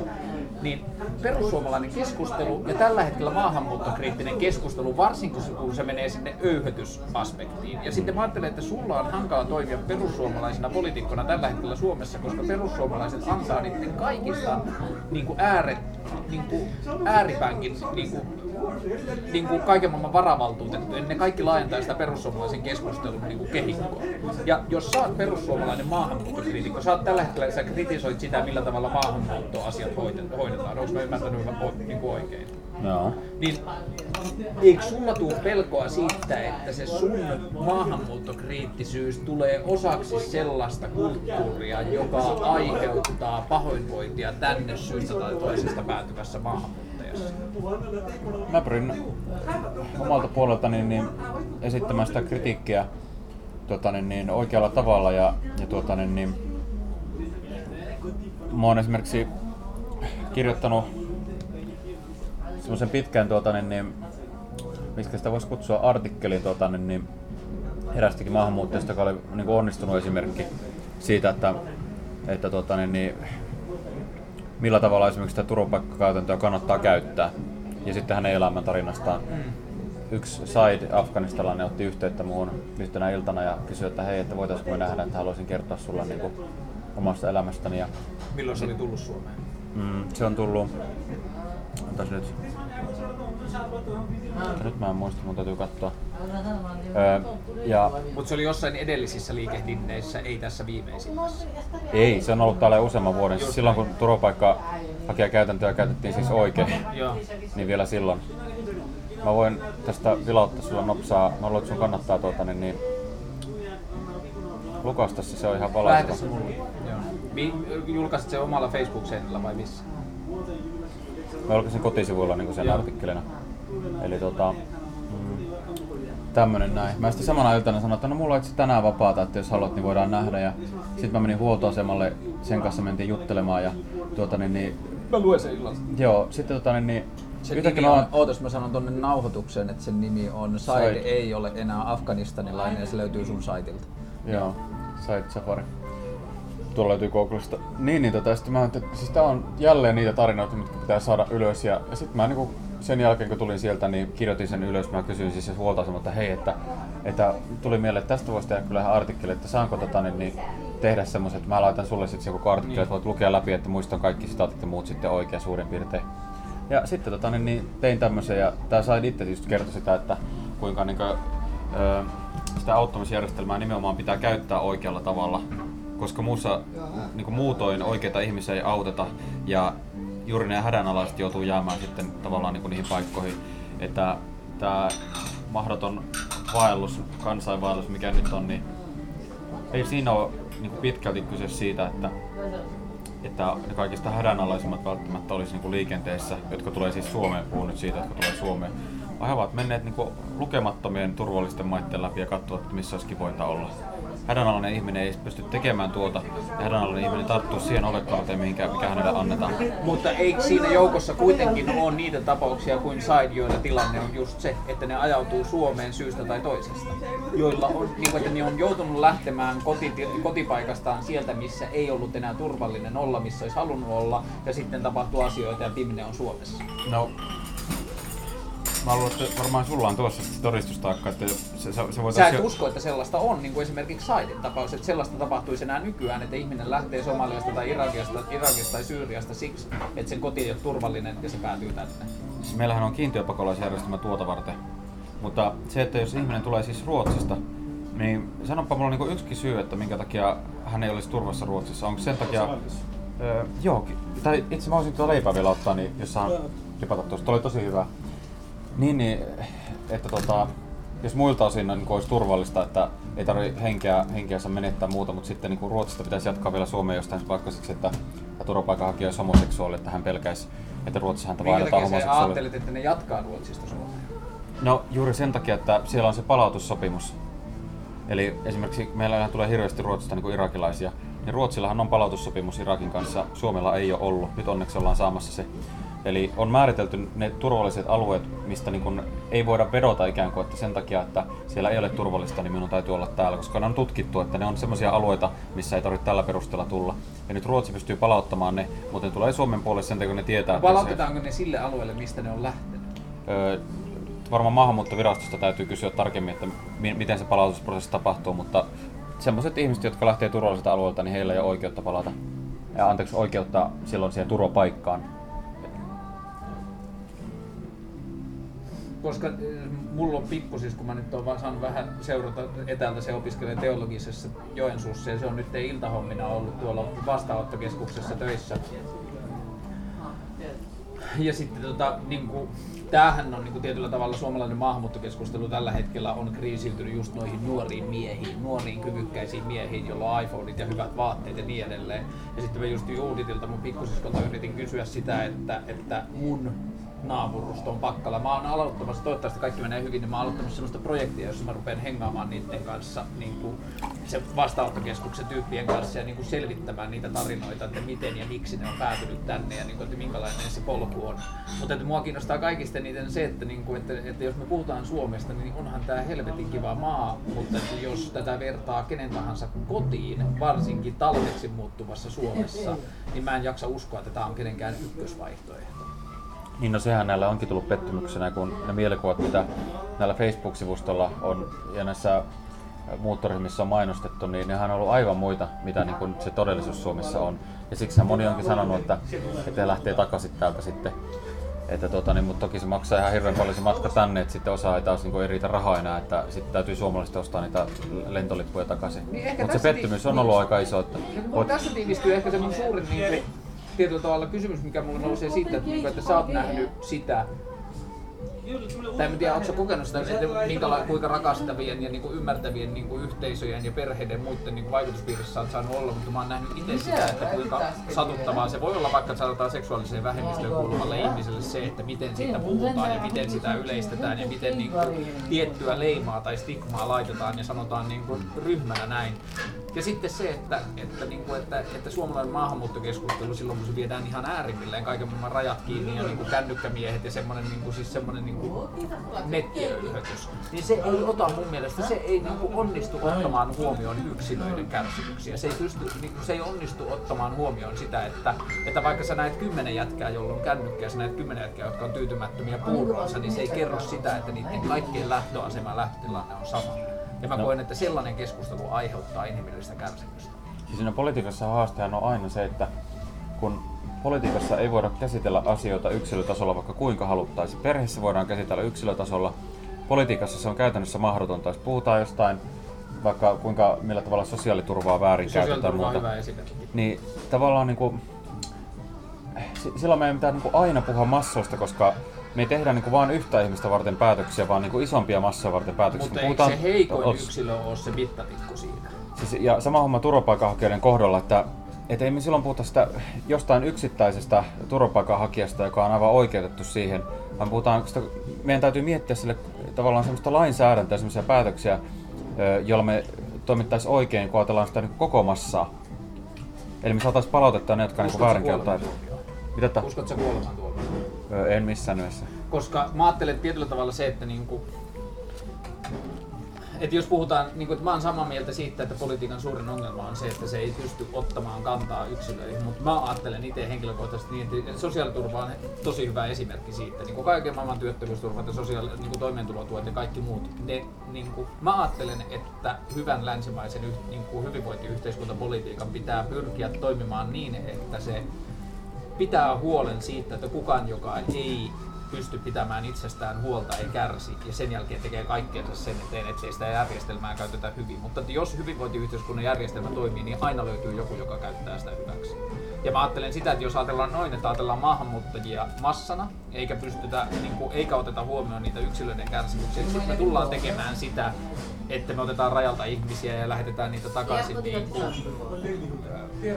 niin perussuomalainen keskustelu ja tällä hetkellä maahanmuuttokriittinen keskustelu, varsinkin kun se menee sinne öyhötysaspektiin. Ja sitten mä ajattelen, että sulla on hankala toimia perussuomalaisena poliitikkona tällä hetkellä Suomessa, koska perussuomalaiset antaa niiden kaikista niin kuin ääret, niin kuin ääripäänkin niin kuin niin kuin kaiken maailman varavaltuutettu, ne kaikki laajentaa sitä perussuomalaisen keskustelun niin kuin kehikkoa. Ja jos sä oot perussuomalainen maahanmuuttokriitikko, sä oot tällä hetkellä, sä kritisoit sitä, millä tavalla maahanmuuttoasiat hoidetaan. Onko mä ymmärtänyt niin kuin oikein? Joo. Niin eikö sulla tule pelkoa siitä, että se sun maahanmuuttokriittisyys tulee osaksi sellaista kulttuuria, joka aiheuttaa pahoinvointia tänne syystä tai toisesta päätyvässä maahanmuuttajassa? Mä pyrin omalta puoleltani niin esittämään sitä kritiikkiä tuota, niin, niin, oikealla tavalla ja, ja tuota, niin, niin, mä oon esimerkiksi kirjoittanut semmoisen pitkän tuota, niin, niin, miksi sitä voisi kutsua artikkelin tuota, niin, niin, erästäkin maahanmuuttajasta, joka oli niin onnistunut esimerkki siitä, että, että tuota, niin, niin, millä tavalla esimerkiksi sitä turvapaikkakäytäntöä kannattaa käyttää. Ja sitten hänen elämäntarinastaan. Yksi Said afganistalainen otti yhteyttä muuhun yhtenä iltana ja kysyi, että hei, että voitaisiinko me nähdä, että haluaisin kertoa sulle niin kuin, omasta elämästäni. Ja, Milloin se oli tullut Suomeen? mm, se on tullut, nyt, nyt mä en muista, mun täytyy katsoa. Öö, ja Mutta se oli jossain edellisissä liikehdinneissä, ei tässä viimeisimmässä. ei, se on ollut täällä useamman vuoden. Siis silloin kun turvapaikkahakijakäytäntöä käytettiin siis oikein, Joo. niin vielä silloin. Mä voin tästä vilauttaa sulle nopsaa. Mä luulen, että sun kannattaa tuota, niin, niin lukasta se, se on ihan valaiseva. Lähetä se mulle. Joo. Mi- julkaisit se omalla Facebook-seinällä vai missä? Mä julkaisin kotisivuilla niin sen Joo. artikkelina. Eli tota, mm, tämmönen näin. Mä sitten samana iltana sanoin, että no mulla on itse tänään vapaata, että jos haluat, niin voidaan nähdä. Ja sitten mä menin huoltoasemalle, sen kanssa mentiin juttelemaan ja tuota niin, niin Mä luen sen illalla. joo, sitten tota niin, niin Sen yhtäkkiä nimi on, ootas mä sanon tonne nauhoitukseen, että sen nimi on Said Said. ei ole enää afganistanilainen ja se löytyy sun saitilta. Joo, Side Safari. Tuolla löytyy Googlesta. Niin, niin tota, sitten mä ajattelin, että siis tää on jälleen niitä tarinoita, mitkä pitää saada ylös. Ja, ja sitten mä niinku, sen jälkeen kun tulin sieltä, niin kirjoitin sen ylös. Mä kysyin siis se huoltoasemalta, että hei, että, että tuli mieleen, että tästä voisi tehdä kyllä ihan artikkeli, että saanko tota, niin, niin tehdä semmoisen, että mä laitan sulle sitten se koko artikkeli, että voit lukea läpi, että muistan kaikki sitaatit ja muut sitten oikein suurin piirtein. Ja sitten tota, niin, niin tein tämmöisen ja tää sai itse just kertoi sitä, että kuinka niin kuin, ö, sitä auttamisjärjestelmää nimenomaan pitää käyttää oikealla tavalla, koska muussa, niin kuin muutoin oikeita ihmisiä ei auteta ja juuri ne hädänalaiset joutuu jäämään sitten tavallaan niin kuin niihin paikkoihin, että tämä mahdoton vaellus, kansainvaellus, mikä nyt on, niin ei siinä ole niin kuin pitkälti kyse siitä, että että ne kaikista hädänalaisimmat välttämättä olisi niinku liikenteessä, jotka tulee siis Suomeen, puhun nyt siitä, jotka tulee Suomeen, vaan he ovat menneet niinku lukemattomien turvallisten maiden läpi ja katsovat, että missä olisi kivointa olla. Hädänalainen ihminen ei pysty tekemään tuota, ja hädänalainen ihminen tarttuu siihen olekkauteen, mihinkä, mikä hänelle annetaan. Mutta eikö siinä joukossa kuitenkin ole niitä tapauksia kuin Said, joilla tilanne on just se, että ne ajautuu Suomeen syystä tai toisesta. Joilla on, niin kuin, että ne on joutunut lähtemään koti, kotipaikastaan sieltä, missä ei ollut enää turvallinen olla, missä olisi halunnut olla, ja sitten tapahtuu asioita ja Timne on Suomessa. No, mä luulen, että varmaan sulla on tuossa todistustaakka, että se, se, se Sä voitaisiin... et usko, että sellaista on, niin kuin esimerkiksi Saidin tapaus, että sellaista tapahtuisi enää nykyään, että ihminen lähtee Somaliasta tai Irakista, Irakista tai Syyriasta siksi, että sen koti ei ole turvallinen ja se päätyy tänne. Siis meillähän on kiintiöpakolaisjärjestelmä tuota varten. Mutta se, että jos ihminen tulee siis Ruotsista, niin sanonpa mulla on niinku yksikin syy, että minkä takia hän ei olisi turvassa Ruotsissa. Onko sen takia... Öö, joo, tai itse mä voisin tuota leipää vielä ottaa, niin jos saan ripata tuosta. Tuo oli tosi hyvä. Niin, niin että tota, jos muilta osin niin olisi turvallista, että ei tarvitse henkeä, henkeänsä menettää muuta, mutta sitten niin Ruotsista pitäisi jatkaa vielä Suomeen jostain vaikka siksi, että tämä turvapaikanhakija olisi homoseksuaali, että hän pelkäisi, että Ruotsissa häntä Minkä vaihdetaan homoseksuaali. ajattelet, että ne jatkaa Ruotsista Suomeen? No juuri sen takia, että siellä on se palautussopimus. Eli esimerkiksi meillä tulee hirveästi Ruotsista niin kuin irakilaisia. Niin Ruotsillahan on palautussopimus Irakin kanssa, Suomella ei ole ollut. Nyt onneksi ollaan saamassa se. Eli on määritelty ne turvalliset alueet, mistä niin kun ei voida vedota ikään kuin, että sen takia, että siellä ei ole turvallista, niin minun täytyy olla täällä, koska ne on tutkittu, että ne on sellaisia alueita, missä ei tarvitse tällä perusteella tulla. Ja nyt Ruotsi pystyy palauttamaan ne, mutta ne tulee Suomen puolelle sen takia, kun ne tietää, että se, Palautetaanko ne sille alueelle, mistä ne on lähtenyt? Öö, varmaan maahanmuuttovirastosta täytyy kysyä tarkemmin, että mi- miten se palautusprosessi tapahtuu, mutta semmoiset ihmiset, jotka lähtee turvallisilta alueilta, niin heillä ei ole oikeutta palata. Ja anteeksi, oikeutta silloin siihen turvapaikkaan. Koska äh, mulla on pikkusis, kun mä nyt oon vaan saanut vähän seurata etäältä, se opiskelee teologisessa Joensuussa ja se on nyt iltahommina ollut tuolla vastaanottokeskuksessa töissä. Ja sitten tota, niin kuin, tämähän on niin kuin tietyllä tavalla suomalainen maahanmuuttokeskustelu tällä hetkellä on kriisiytynyt just noihin nuoriin miehiin, nuoriin kyvykkäisiin miehiin, joilla on iPhoneit ja hyvät vaatteet ja niin edelleen. Ja sitten mä just Juuditilta mun pikkusiskolta yritin kysyä sitä, että, että mun naapurusto on pakkalla. Mä oon aloittamassa, toivottavasti kaikki menee hyvin, niin mä oon aloittamassa sellaista projektia, jossa mä rupean hengaamaan niiden kanssa niin kuin se vastaanottokeskuksen tyyppien kanssa ja niin kuin selvittämään niitä tarinoita, että miten ja miksi ne on päätynyt tänne ja niin kuin, että minkälainen se polku on. Mutta että mua kiinnostaa kaikista eniten se, että, niin kuin, että, että jos me puhutaan Suomesta, niin onhan tämä helvetin kiva maa, mutta että jos tätä vertaa kenen tahansa kotiin, varsinkin talveksi muuttuvassa Suomessa, niin mä en jaksa uskoa, että tämä on kenenkään ykkösvaihtoehto. Niin no sehän näillä onkin tullut pettymyksenä, kun ne mielikuvat, mitä näillä Facebook-sivustolla on ja näissä muuttoryhmissä on mainostettu, niin nehän on ollut aivan muita, mitä niin kuin se todellisuus Suomessa on. Ja siksi moni onkin sanonut, että, että he lähtee takaisin täältä sitten. Että tota, niin, mutta toki se maksaa ihan hirveän paljon se matka tänne, että sitten osa ei taas niin ei riitä rahaa enää, että sitten täytyy suomalaiset ostaa niitä lentolippuja takaisin. Niin mutta se pettymys on ollut aika iso. Että Ja kun tässä tiivistyy ehkä se mun suurin niin kuin, tietyllä tavalla kysymys, mikä mulle nousee siitä, että, että sä oot nähnyt sitä, tai en tiedä, onko kokenut sitä, että minkäla- kuinka rakastavien ja niin kuin ymmärtävien niin kuin yhteisöjen ja perheiden muiden niin kuin vaikutuspiirissä olet saanut olla, mutta mä oon nähnyt itse sitä, että kuinka satuttavaa se voi olla vaikka sanotaan seksuaaliseen vähemmistöön kuuluvalle ihmiselle se, että miten siitä puhutaan ja miten sitä yleistetään ja miten niin kuin, tiettyä leimaa tai stigmaa laitetaan ja sanotaan niin kuin, ryhmänä näin. Ja sitten se, että, että, niin kuin, että, että suomalainen maahanmuuttokeskustelu silloin, kun se viedään ihan äärimmilleen, kaiken maailman rajat kiinni ja niin kuin kännykkämiehet ja semmoinen, niin kuin, siis semmoinen niin kuin nettiöyhötys, niin se ei ota mun mielestä, se ei niin kuin onnistu ottamaan huomioon yksilöiden kärsimyksiä. Se ei, pysty, niin kuin, se ei onnistu ottamaan huomioon sitä, että, että vaikka sä näet kymmenen jätkää, jolla on kännykkä ja sä näet kymmenen jätkää, jotka on tyytymättömiä puuroansa, niin se ei kerro sitä, että niiden kaikkien lähtöasema ja lähtötilanne on sama. Ja mä No. koen, että sellainen keskustelu aiheuttaa inhimillistä kärsimystä. Siis siinä politiikassa haasteena on aina se, että kun politiikassa ei voida käsitellä asioita yksilötasolla vaikka kuinka haluttaisiin. Perheessä voidaan käsitellä yksilötasolla. Politiikassa se on käytännössä mahdotonta. Jos puhutaan jostain, vaikka kuinka, millä tavalla sosiaaliturvaa väärinkäytetään Sosiaaliturva on muuta, niin tavallaan niin kuin, silloin meidän pitää niin kuin aina puhua massoista, koska me ei tehdä niin kuin vain yhtä ihmistä varten päätöksiä, vaan niin kuin isompia massoja varten päätöksiä. Mutta Me eikö se heikoin yksilö ole se mittatikku siinä? Siis, ja sama homma turvapaikanhakijoiden kohdalla, että et ei me silloin puhuta sitä jostain yksittäisestä turvapaikanhakijasta, joka on aivan oikeutettu siihen, vaan puhutaan, sitä, meidän täytyy miettiä sille tavallaan semmoista lainsäädäntöä, semmoisia päätöksiä, joilla me toimittaisiin oikein, kun ajatellaan sitä niin kuin koko massaa. Eli me saataisiin palautetta ne, jotka niin Uskotko sä väärinkäyttää. Mitä tää? Uskotko sä kuolemaan Ö, En missään nimessä. Koska mä ajattelen tietyllä tavalla se, että niinku, että jos puhutaan, niin kuin, että mä oon samaa mieltä siitä, että politiikan suurin ongelma on se, että se ei pysty ottamaan kantaa yksilöihin, mutta mä ajattelen itse henkilökohtaisesti niin, että sosiaaliturva on tosi hyvä esimerkki siitä. Niin kuin kaiken maailman työttömyysturvat ja sosiaali- niin kuin ja kaikki muut, ne, niin kuin, mä ajattelen, että hyvän länsimaisen niin kuin hyvinvointiyhteiskuntapolitiikan pitää pyrkiä toimimaan niin, että se pitää huolen siitä, että kukaan, joka ei pysty pitämään itsestään huolta, ei kärsi ja sen jälkeen tekee kaikkeensa sen eteen, ettei sitä järjestelmää käytetä hyvin. Mutta jos hyvinvointiyhteiskunnan järjestelmä toimii, niin aina löytyy joku, joka käyttää sitä hyväksi. Ja mä ajattelen sitä, että jos ajatellaan noin, että ajatellaan maahanmuuttajia massana, eikä pystytä, niin kuin, eikä oteta huomioon niitä yksilöiden kärsimyksiä, niin me tullaan tekemään sitä, että me otetaan rajalta ihmisiä ja lähetetään niitä takaisin niin kuin,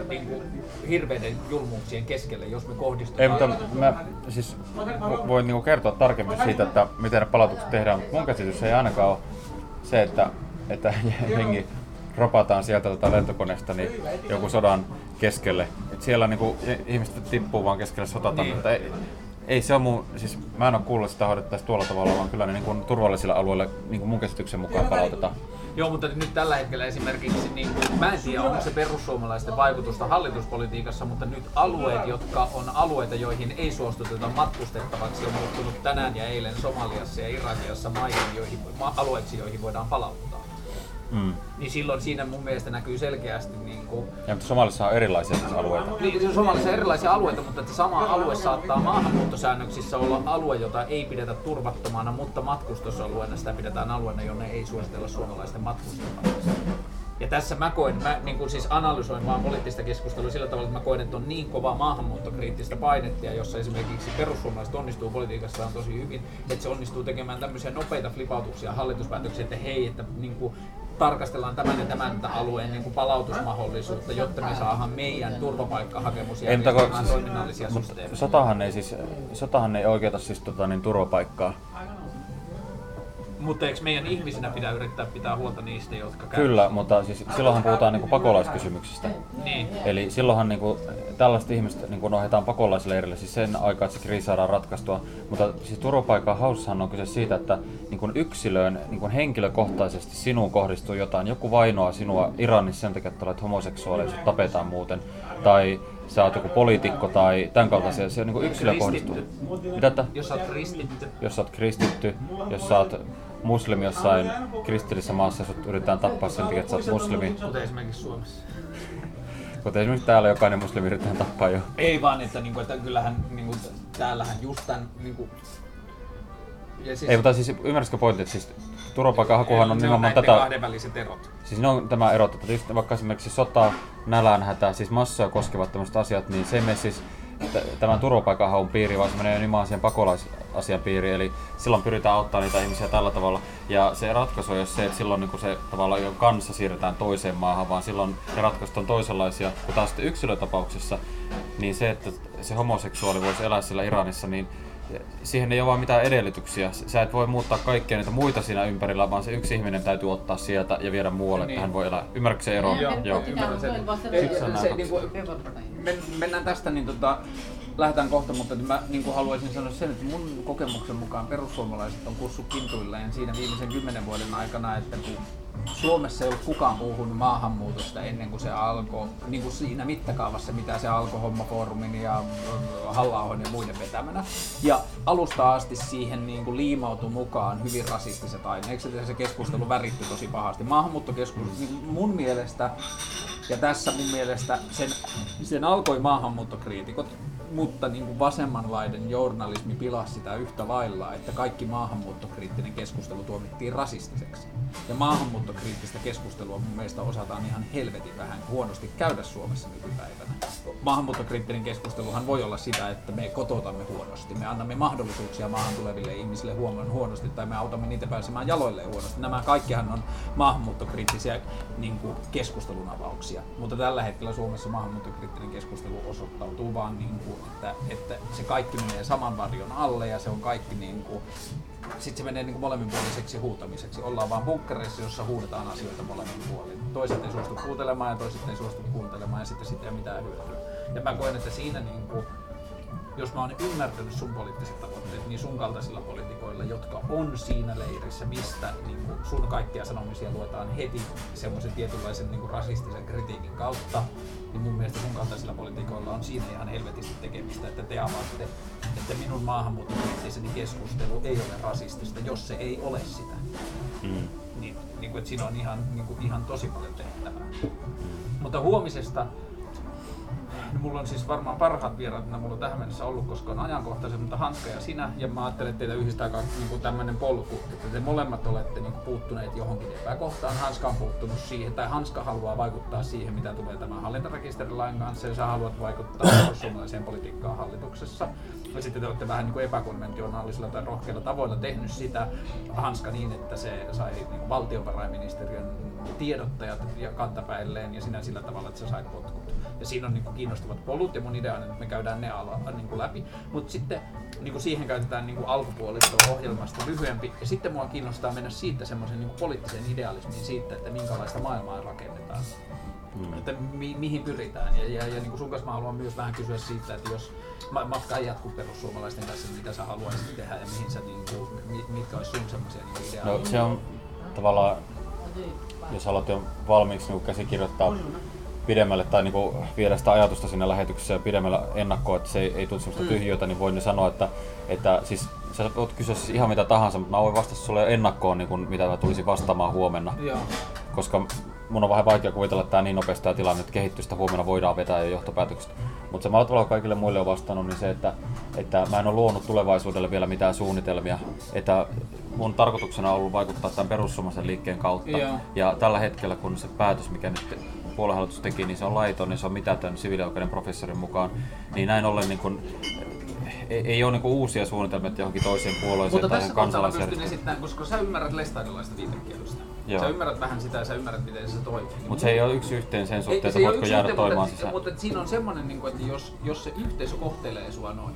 niin kuin hirveiden julmuuksien keskelle, jos me kohdistutaan. Ei, mutta mä siis vo- voin niinku kertoa tarkemmin siitä, että miten ne palautukset tehdään. Mutta mun käsitys ei ainakaan ole se, että, että [laughs] jengi ropataan sieltä tätä lentokoneesta niin joku sodan keskelle. Et siellä niinku ihmiset tippuu vaan keskelle sotatannetta. Ei, ei se on mun, siis mä en ole kuullut että sitä hoidettaisiin tuolla tavalla, vaan kyllä ne niin kuin turvallisilla alueilla niin kuin mun käsityksen mukaan palautetaan. Joo, mutta nyt tällä hetkellä esimerkiksi, niin kuin, mä en tiedä onko se perussuomalaisten vaikutusta hallituspolitiikassa, mutta nyt alueet, jotka on alueita, joihin ei suostuteta matkustettavaksi, on muuttunut tänään ja eilen Somaliassa ja Irakiassa maihin, joihin, alueiksi, joihin voidaan palauttaa. Mm. Niin silloin siinä mun mielestä näkyy selkeästi niin kuin, Ja mutta Somalissa on erilaisia siis alueita. niin, siis Somalissa on erilaisia alueita, mutta että sama alue saattaa maahanmuuttosäännöksissä olla alue, jota ei pidetä turvattomana, mutta matkustusalueena sitä pidetään alueena, jonne ei suositella suomalaisten matkustamaan. Ja tässä mä koen, mä niin kuin siis analysoin vaan poliittista keskustelua sillä tavalla, että mä koen, että on niin kovaa maahanmuuttokriittistä painetta, jossa esimerkiksi perussuomalaiset onnistuu politiikassaan tosi hyvin, että se onnistuu tekemään tämmöisiä nopeita flipautuksia hallituspäätöksiä, että hei, että niin kuin, tarkastellaan tämän ja tämän alueen niin kuin palautusmahdollisuutta, jotta me saadaan meidän turvapaikkahakemusjärjestelmään siis- toiminnallisia mut systeemejä. sotahan ei siis, sotahan ei oikeuta siis tota, niin, turvapaikkaa. Mutta eikö meidän ihmisinä pidä yrittää pitää huolta niistä, jotka käy? Kyllä, mutta siis silloinhan puhutaan niinku pakolaiskysymyksistä. Niin. Eli silloinhan niinku, tällaiset ihmiset niinku ohjataan pakolaisleirille siis sen aikaa, että se kriisi saadaan ratkaistua. Mutta siis turvapaikan haussahan on kyse siitä, että niinku yksilöön niinku henkilökohtaisesti sinuun kohdistuu jotain. Joku vainoaa sinua Iranissa sen takia, että olet homoseksuaali ja tapetaan muuten. Tai sä oot joku poliitikko tai tämän kaltaisia. Se on niinku yksilöön kohdistuu. Kristitty. Mitä että? Jos sä oot kristitty, Jos sä oot kristitty, jos sä oot muslimi jossain kristillisessä maassa, sut yritetään tappaa sen takia, että sä oot muslimi. kuten esimerkiksi Suomessa. Kuten esimerkiksi täällä jokainen muslimi yritetään tappaa jo. Ei vaan, että, niinku, että kyllähän niinku, täällähän just tämän... Niinku, ja siis, Ei, mutta siis ymmärrätkö pointti, että siis turvapaikanhakuhan on nimenomaan tätä, kahdenväliset erot. siis ne on tämä erot, että just vaikka esimerkiksi sota, nälänhätä, siis massoja koskevat tämmöiset asiat, niin se ei mene siis tämän turvapaikanhaun piiriin, vaan se menee nimenomaan siihen pakolaisasian piiriin, eli silloin pyritään auttaa niitä ihmisiä tällä tavalla. Ja se ratkaisu ei ole se, että silloin niin se tavallaan jo kanssa siirretään toiseen maahan, vaan silloin ne ratkaisut on toisenlaisia. Kun taas yksilötapauksessa, niin se, että se homoseksuaali voisi elää siellä Iranissa, niin siihen ei ole vaan mitään edellytyksiä. Sä et voi muuttaa kaikkia niitä muita siinä ympärillä, vaan se yksi ihminen täytyy ottaa sieltä ja viedä muualle, Niin. että hän voi elää. Ymmärrätkö se ero? Joo. Joo. Ymmärrän sen. Niinku, men, mennään tästä, niin tota, lähdetään kohta, mutta mä niin kuin haluaisin sanoa sen, että mun kokemuksen mukaan perussuomalaiset on kussut kintuilleen siinä viimeisen kymmenen vuoden aikana, että kun Suomessa ei ollut kukaan puhunut maahanmuutosta ennen kuin se alkoi, niin kuin siinä mittakaavassa, mitä se alkoi Hommafoorumin ja halla ja muiden vetämänä. Ja alusta asti siihen niin kuin liimautui mukaan hyvin rasistiset ainekset ja se keskustelu värittyi tosi pahasti. Maahanmuuttokeskustelu, niin mun mielestä ja tässä mun mielestä sen, sen alkoi maahanmuuttokriitikot, mutta niin kuin vasemmanlaiden journalismi pilasi sitä yhtä lailla, että kaikki maahanmuuttokriittinen keskustelu tuomittiin rasistiseksi. Ja maahanmuuttokriittistä keskustelua mun mielestä osataan ihan helvetin vähän huonosti käydä Suomessa nykypäivänä. Maahanmuuttokriittinen keskusteluhan voi olla sitä, että me kotoutamme huonosti, me annamme mahdollisuuksia maahan tuleville ihmisille huomaan huonosti tai me autamme niitä pääsemään jaloilleen huonosti. Nämä kaikkihan on maahanmuuttokriittisiä niin kuin keskustelun avauksia. Mutta tällä hetkellä Suomessa maahanmuuttokriittinen keskustelu osoittautuu vaan, niin kuin, että, että se kaikki menee saman varjon alle ja se on kaikki niin kuin, sitten se menee niin molemminpuoliseksi huutamiseksi. Ollaan vaan bunkkereissa, jossa huudetaan asioita molemmin puolin. Toiset ei suostu kuuntelemaan ja toiset ei suostu kuuntelemaan ja sitten siitä ei mitään hyötyä. Ja mä koen, että siinä niin kuin, jos mä oon ymmärtänyt sun poliittiset tavoitteet, niin sun kaltaisilla poliitikoilla, jotka on siinä leirissä, mistä niin kuin sun kaikkia sanomisia luetaan heti semmoisen tietynlaisen niin kuin rasistisen kritiikin kautta, niin mun mielestä sun kaltaisilla poliitikoilla on siinä ihan helvetisti tekemistä, että te avaatte, että minun maahanmuuttokriittiseni keskustelu ei ole rasistista, jos se ei ole sitä. Mm. Niin, niin kuin, että siinä on ihan, niin kuin, ihan tosi paljon tehtävää. Mutta huomisesta mulla on siis varmaan parhaat vieraat, mitä mulla on tähän mennessä ollut, koska on ajankohtaiset, mutta Hanska ja sinä, ja mä ajattelen, että teitä yhdistää niin tämmöinen polku, että te molemmat olette niin kuin, puuttuneet johonkin epäkohtaan. Hanska on puuttunut siihen, tai Hanska haluaa vaikuttaa siihen, mitä tulee tämän hallintarekisterilain kanssa, ja sä haluat vaikuttaa [coughs] suomalaiseen politiikkaan hallituksessa. Ja sitten te olette vähän niin kuin epäkonventionaalisilla tai rohkeilla tavoilla tehnyt sitä Hanska niin, että se sai niin kuin valtiovarainministeriön tiedottajat ja kantapäilleen ja sinä sillä tavalla, että sä sait potkut. Ja siinä on niin kuin kiinnostavat polut ja mun idea on, että me käydään ne ala, niin kuin läpi. Mutta sitten niin kuin siihen käytetään niin kuin alkupuolisto ohjelmasta lyhyempi. Ja sitten mua kiinnostaa mennä siitä semmoisen niin poliittisen idealismiin siitä, että minkälaista maailmaa rakennetaan. Mm. Että mi- mihin pyritään. Ja, ja, ja niin kuin sun kanssa mä haluan myös vähän kysyä siitä, että jos ma- matka ei jatku perussuomalaisten kanssa, niin mitä sä haluaisit tehdä ja mihin sä, niin kuin, mitkä olisi sun semmoisia niin ideoita? No se on tavallaan, jos haluat jo valmiiksi niin käsikirjoittaa pidemmälle tai niin kuin viedä sitä ajatusta sinne lähetyksessä pidemmällä ennakkoon, että se ei, ei tule sellaista mm. tyhjiötä, niin voin sanoa, että, että siis sä voit kysyä siis ihan mitä tahansa, mutta mä voin vastata sulle ennakkoon, niin kuin, mitä mä tulisin vastaamaan huomenna. Joo. Koska mun on vähän vaikea kuvitella, että tämä niin nopeasti tämä tilanne, että kehittystä huomenna voidaan vetää jo johtopäätökset. Mutta se mä oon kaikille muille on vastannut, niin se, että, että mä en ole luonut tulevaisuudelle vielä mitään suunnitelmia. Että mun tarkoituksena on ollut vaikuttaa tämän perussuomalaisen liikkeen kautta. Joo. Ja tällä hetkellä, kun se päätös, mikä nyt puoluehallitus teki, niin se on laiton ja se on mitätön siviilioikeuden professorin mukaan. Niin näin ollen niin kun, ei, ei ole niinku uusia suunnitelmia johonkin toiseen puolueeseen Mutta tai tässä kansalaisjärjestöön. esittämään, koska sä ymmärrät lestadilaista viitekielistä. Joo. Sä ymmärrät vähän sitä ja sä ymmärrät, miten se toimii. Mutta se ei ole yksi yhteen sen suhteen, että ei voitko jäädä yhteen, toimimaan mutta, sisään. mutta siinä on semmoinen, niin kuin, että jos, jos se yhteisö kohtelee sua noin,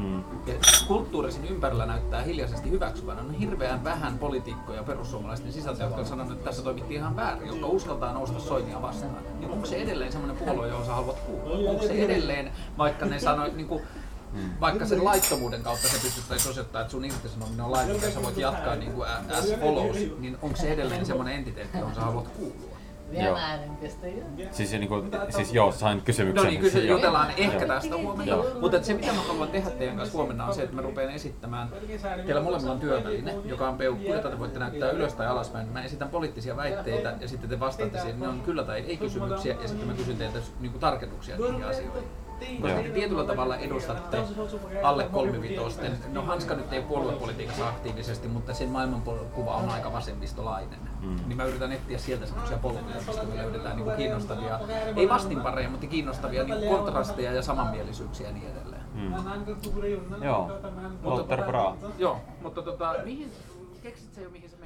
Hmm. ja kulttuurisin ympärillä näyttää hiljaisesti hyväksyvän, on hirveän vähän poliitikkoja perussuomalaisten sisältä, jotka on sanonut, että tässä toimittiin ihan väärin, jotka uskaltaa nousta soinia vastaan. Niin onko se edelleen semmoinen puolue, johon sä haluat kuulua? Onko se edelleen, vaikka ne sanoi, niin kuin, vaikka sen laittomuuden kautta se pystyttäisiin osoittamaan, että sun irtisanominen on laitonta ja sä voit jatkaa niin kuin as follows, niin onko se edelleen semmoinen entiteetti, johon sä haluat kuulua? Joo. Siis, niin kuin, siis joo, sain kysymyksen. No niin, kysy, Joo. jutellaan ehkä Joo. tästä huomenna. Joo. Mutta et se mitä mä haluan tehdä teidän kanssa huomenna on se, että mä rupean esittämään, teillä molemmilla on työväline, joka on peukku, jota te voitte näyttää ylös tai alaspäin. Mä esitän poliittisia väitteitä ja sitten te vastaatte siihen, ne on kyllä tai ei kysymyksiä ja sitten mä kysyn teiltä niin kuin tarkennuksia niihin asioihin. Koska te tietyllä tavalla edustatte alle kolmivitosten. No Hanska nyt ei puoluepolitiikassa aktiivisesti, mutta sen maailmankuva on aika vasemmistolainen. Mm. Niin mä yritän etsiä sieltä semmoisia polkuja, mistä me löydetään niin kiinnostavia, ei vastinpareja, mutta kiinnostavia niin kontrasteja ja samanmielisyyksiä ja niin edelleen. Mm. Joo, Walter Bra. Joo, mutta tota, mihin, keksit sä jo mihin sä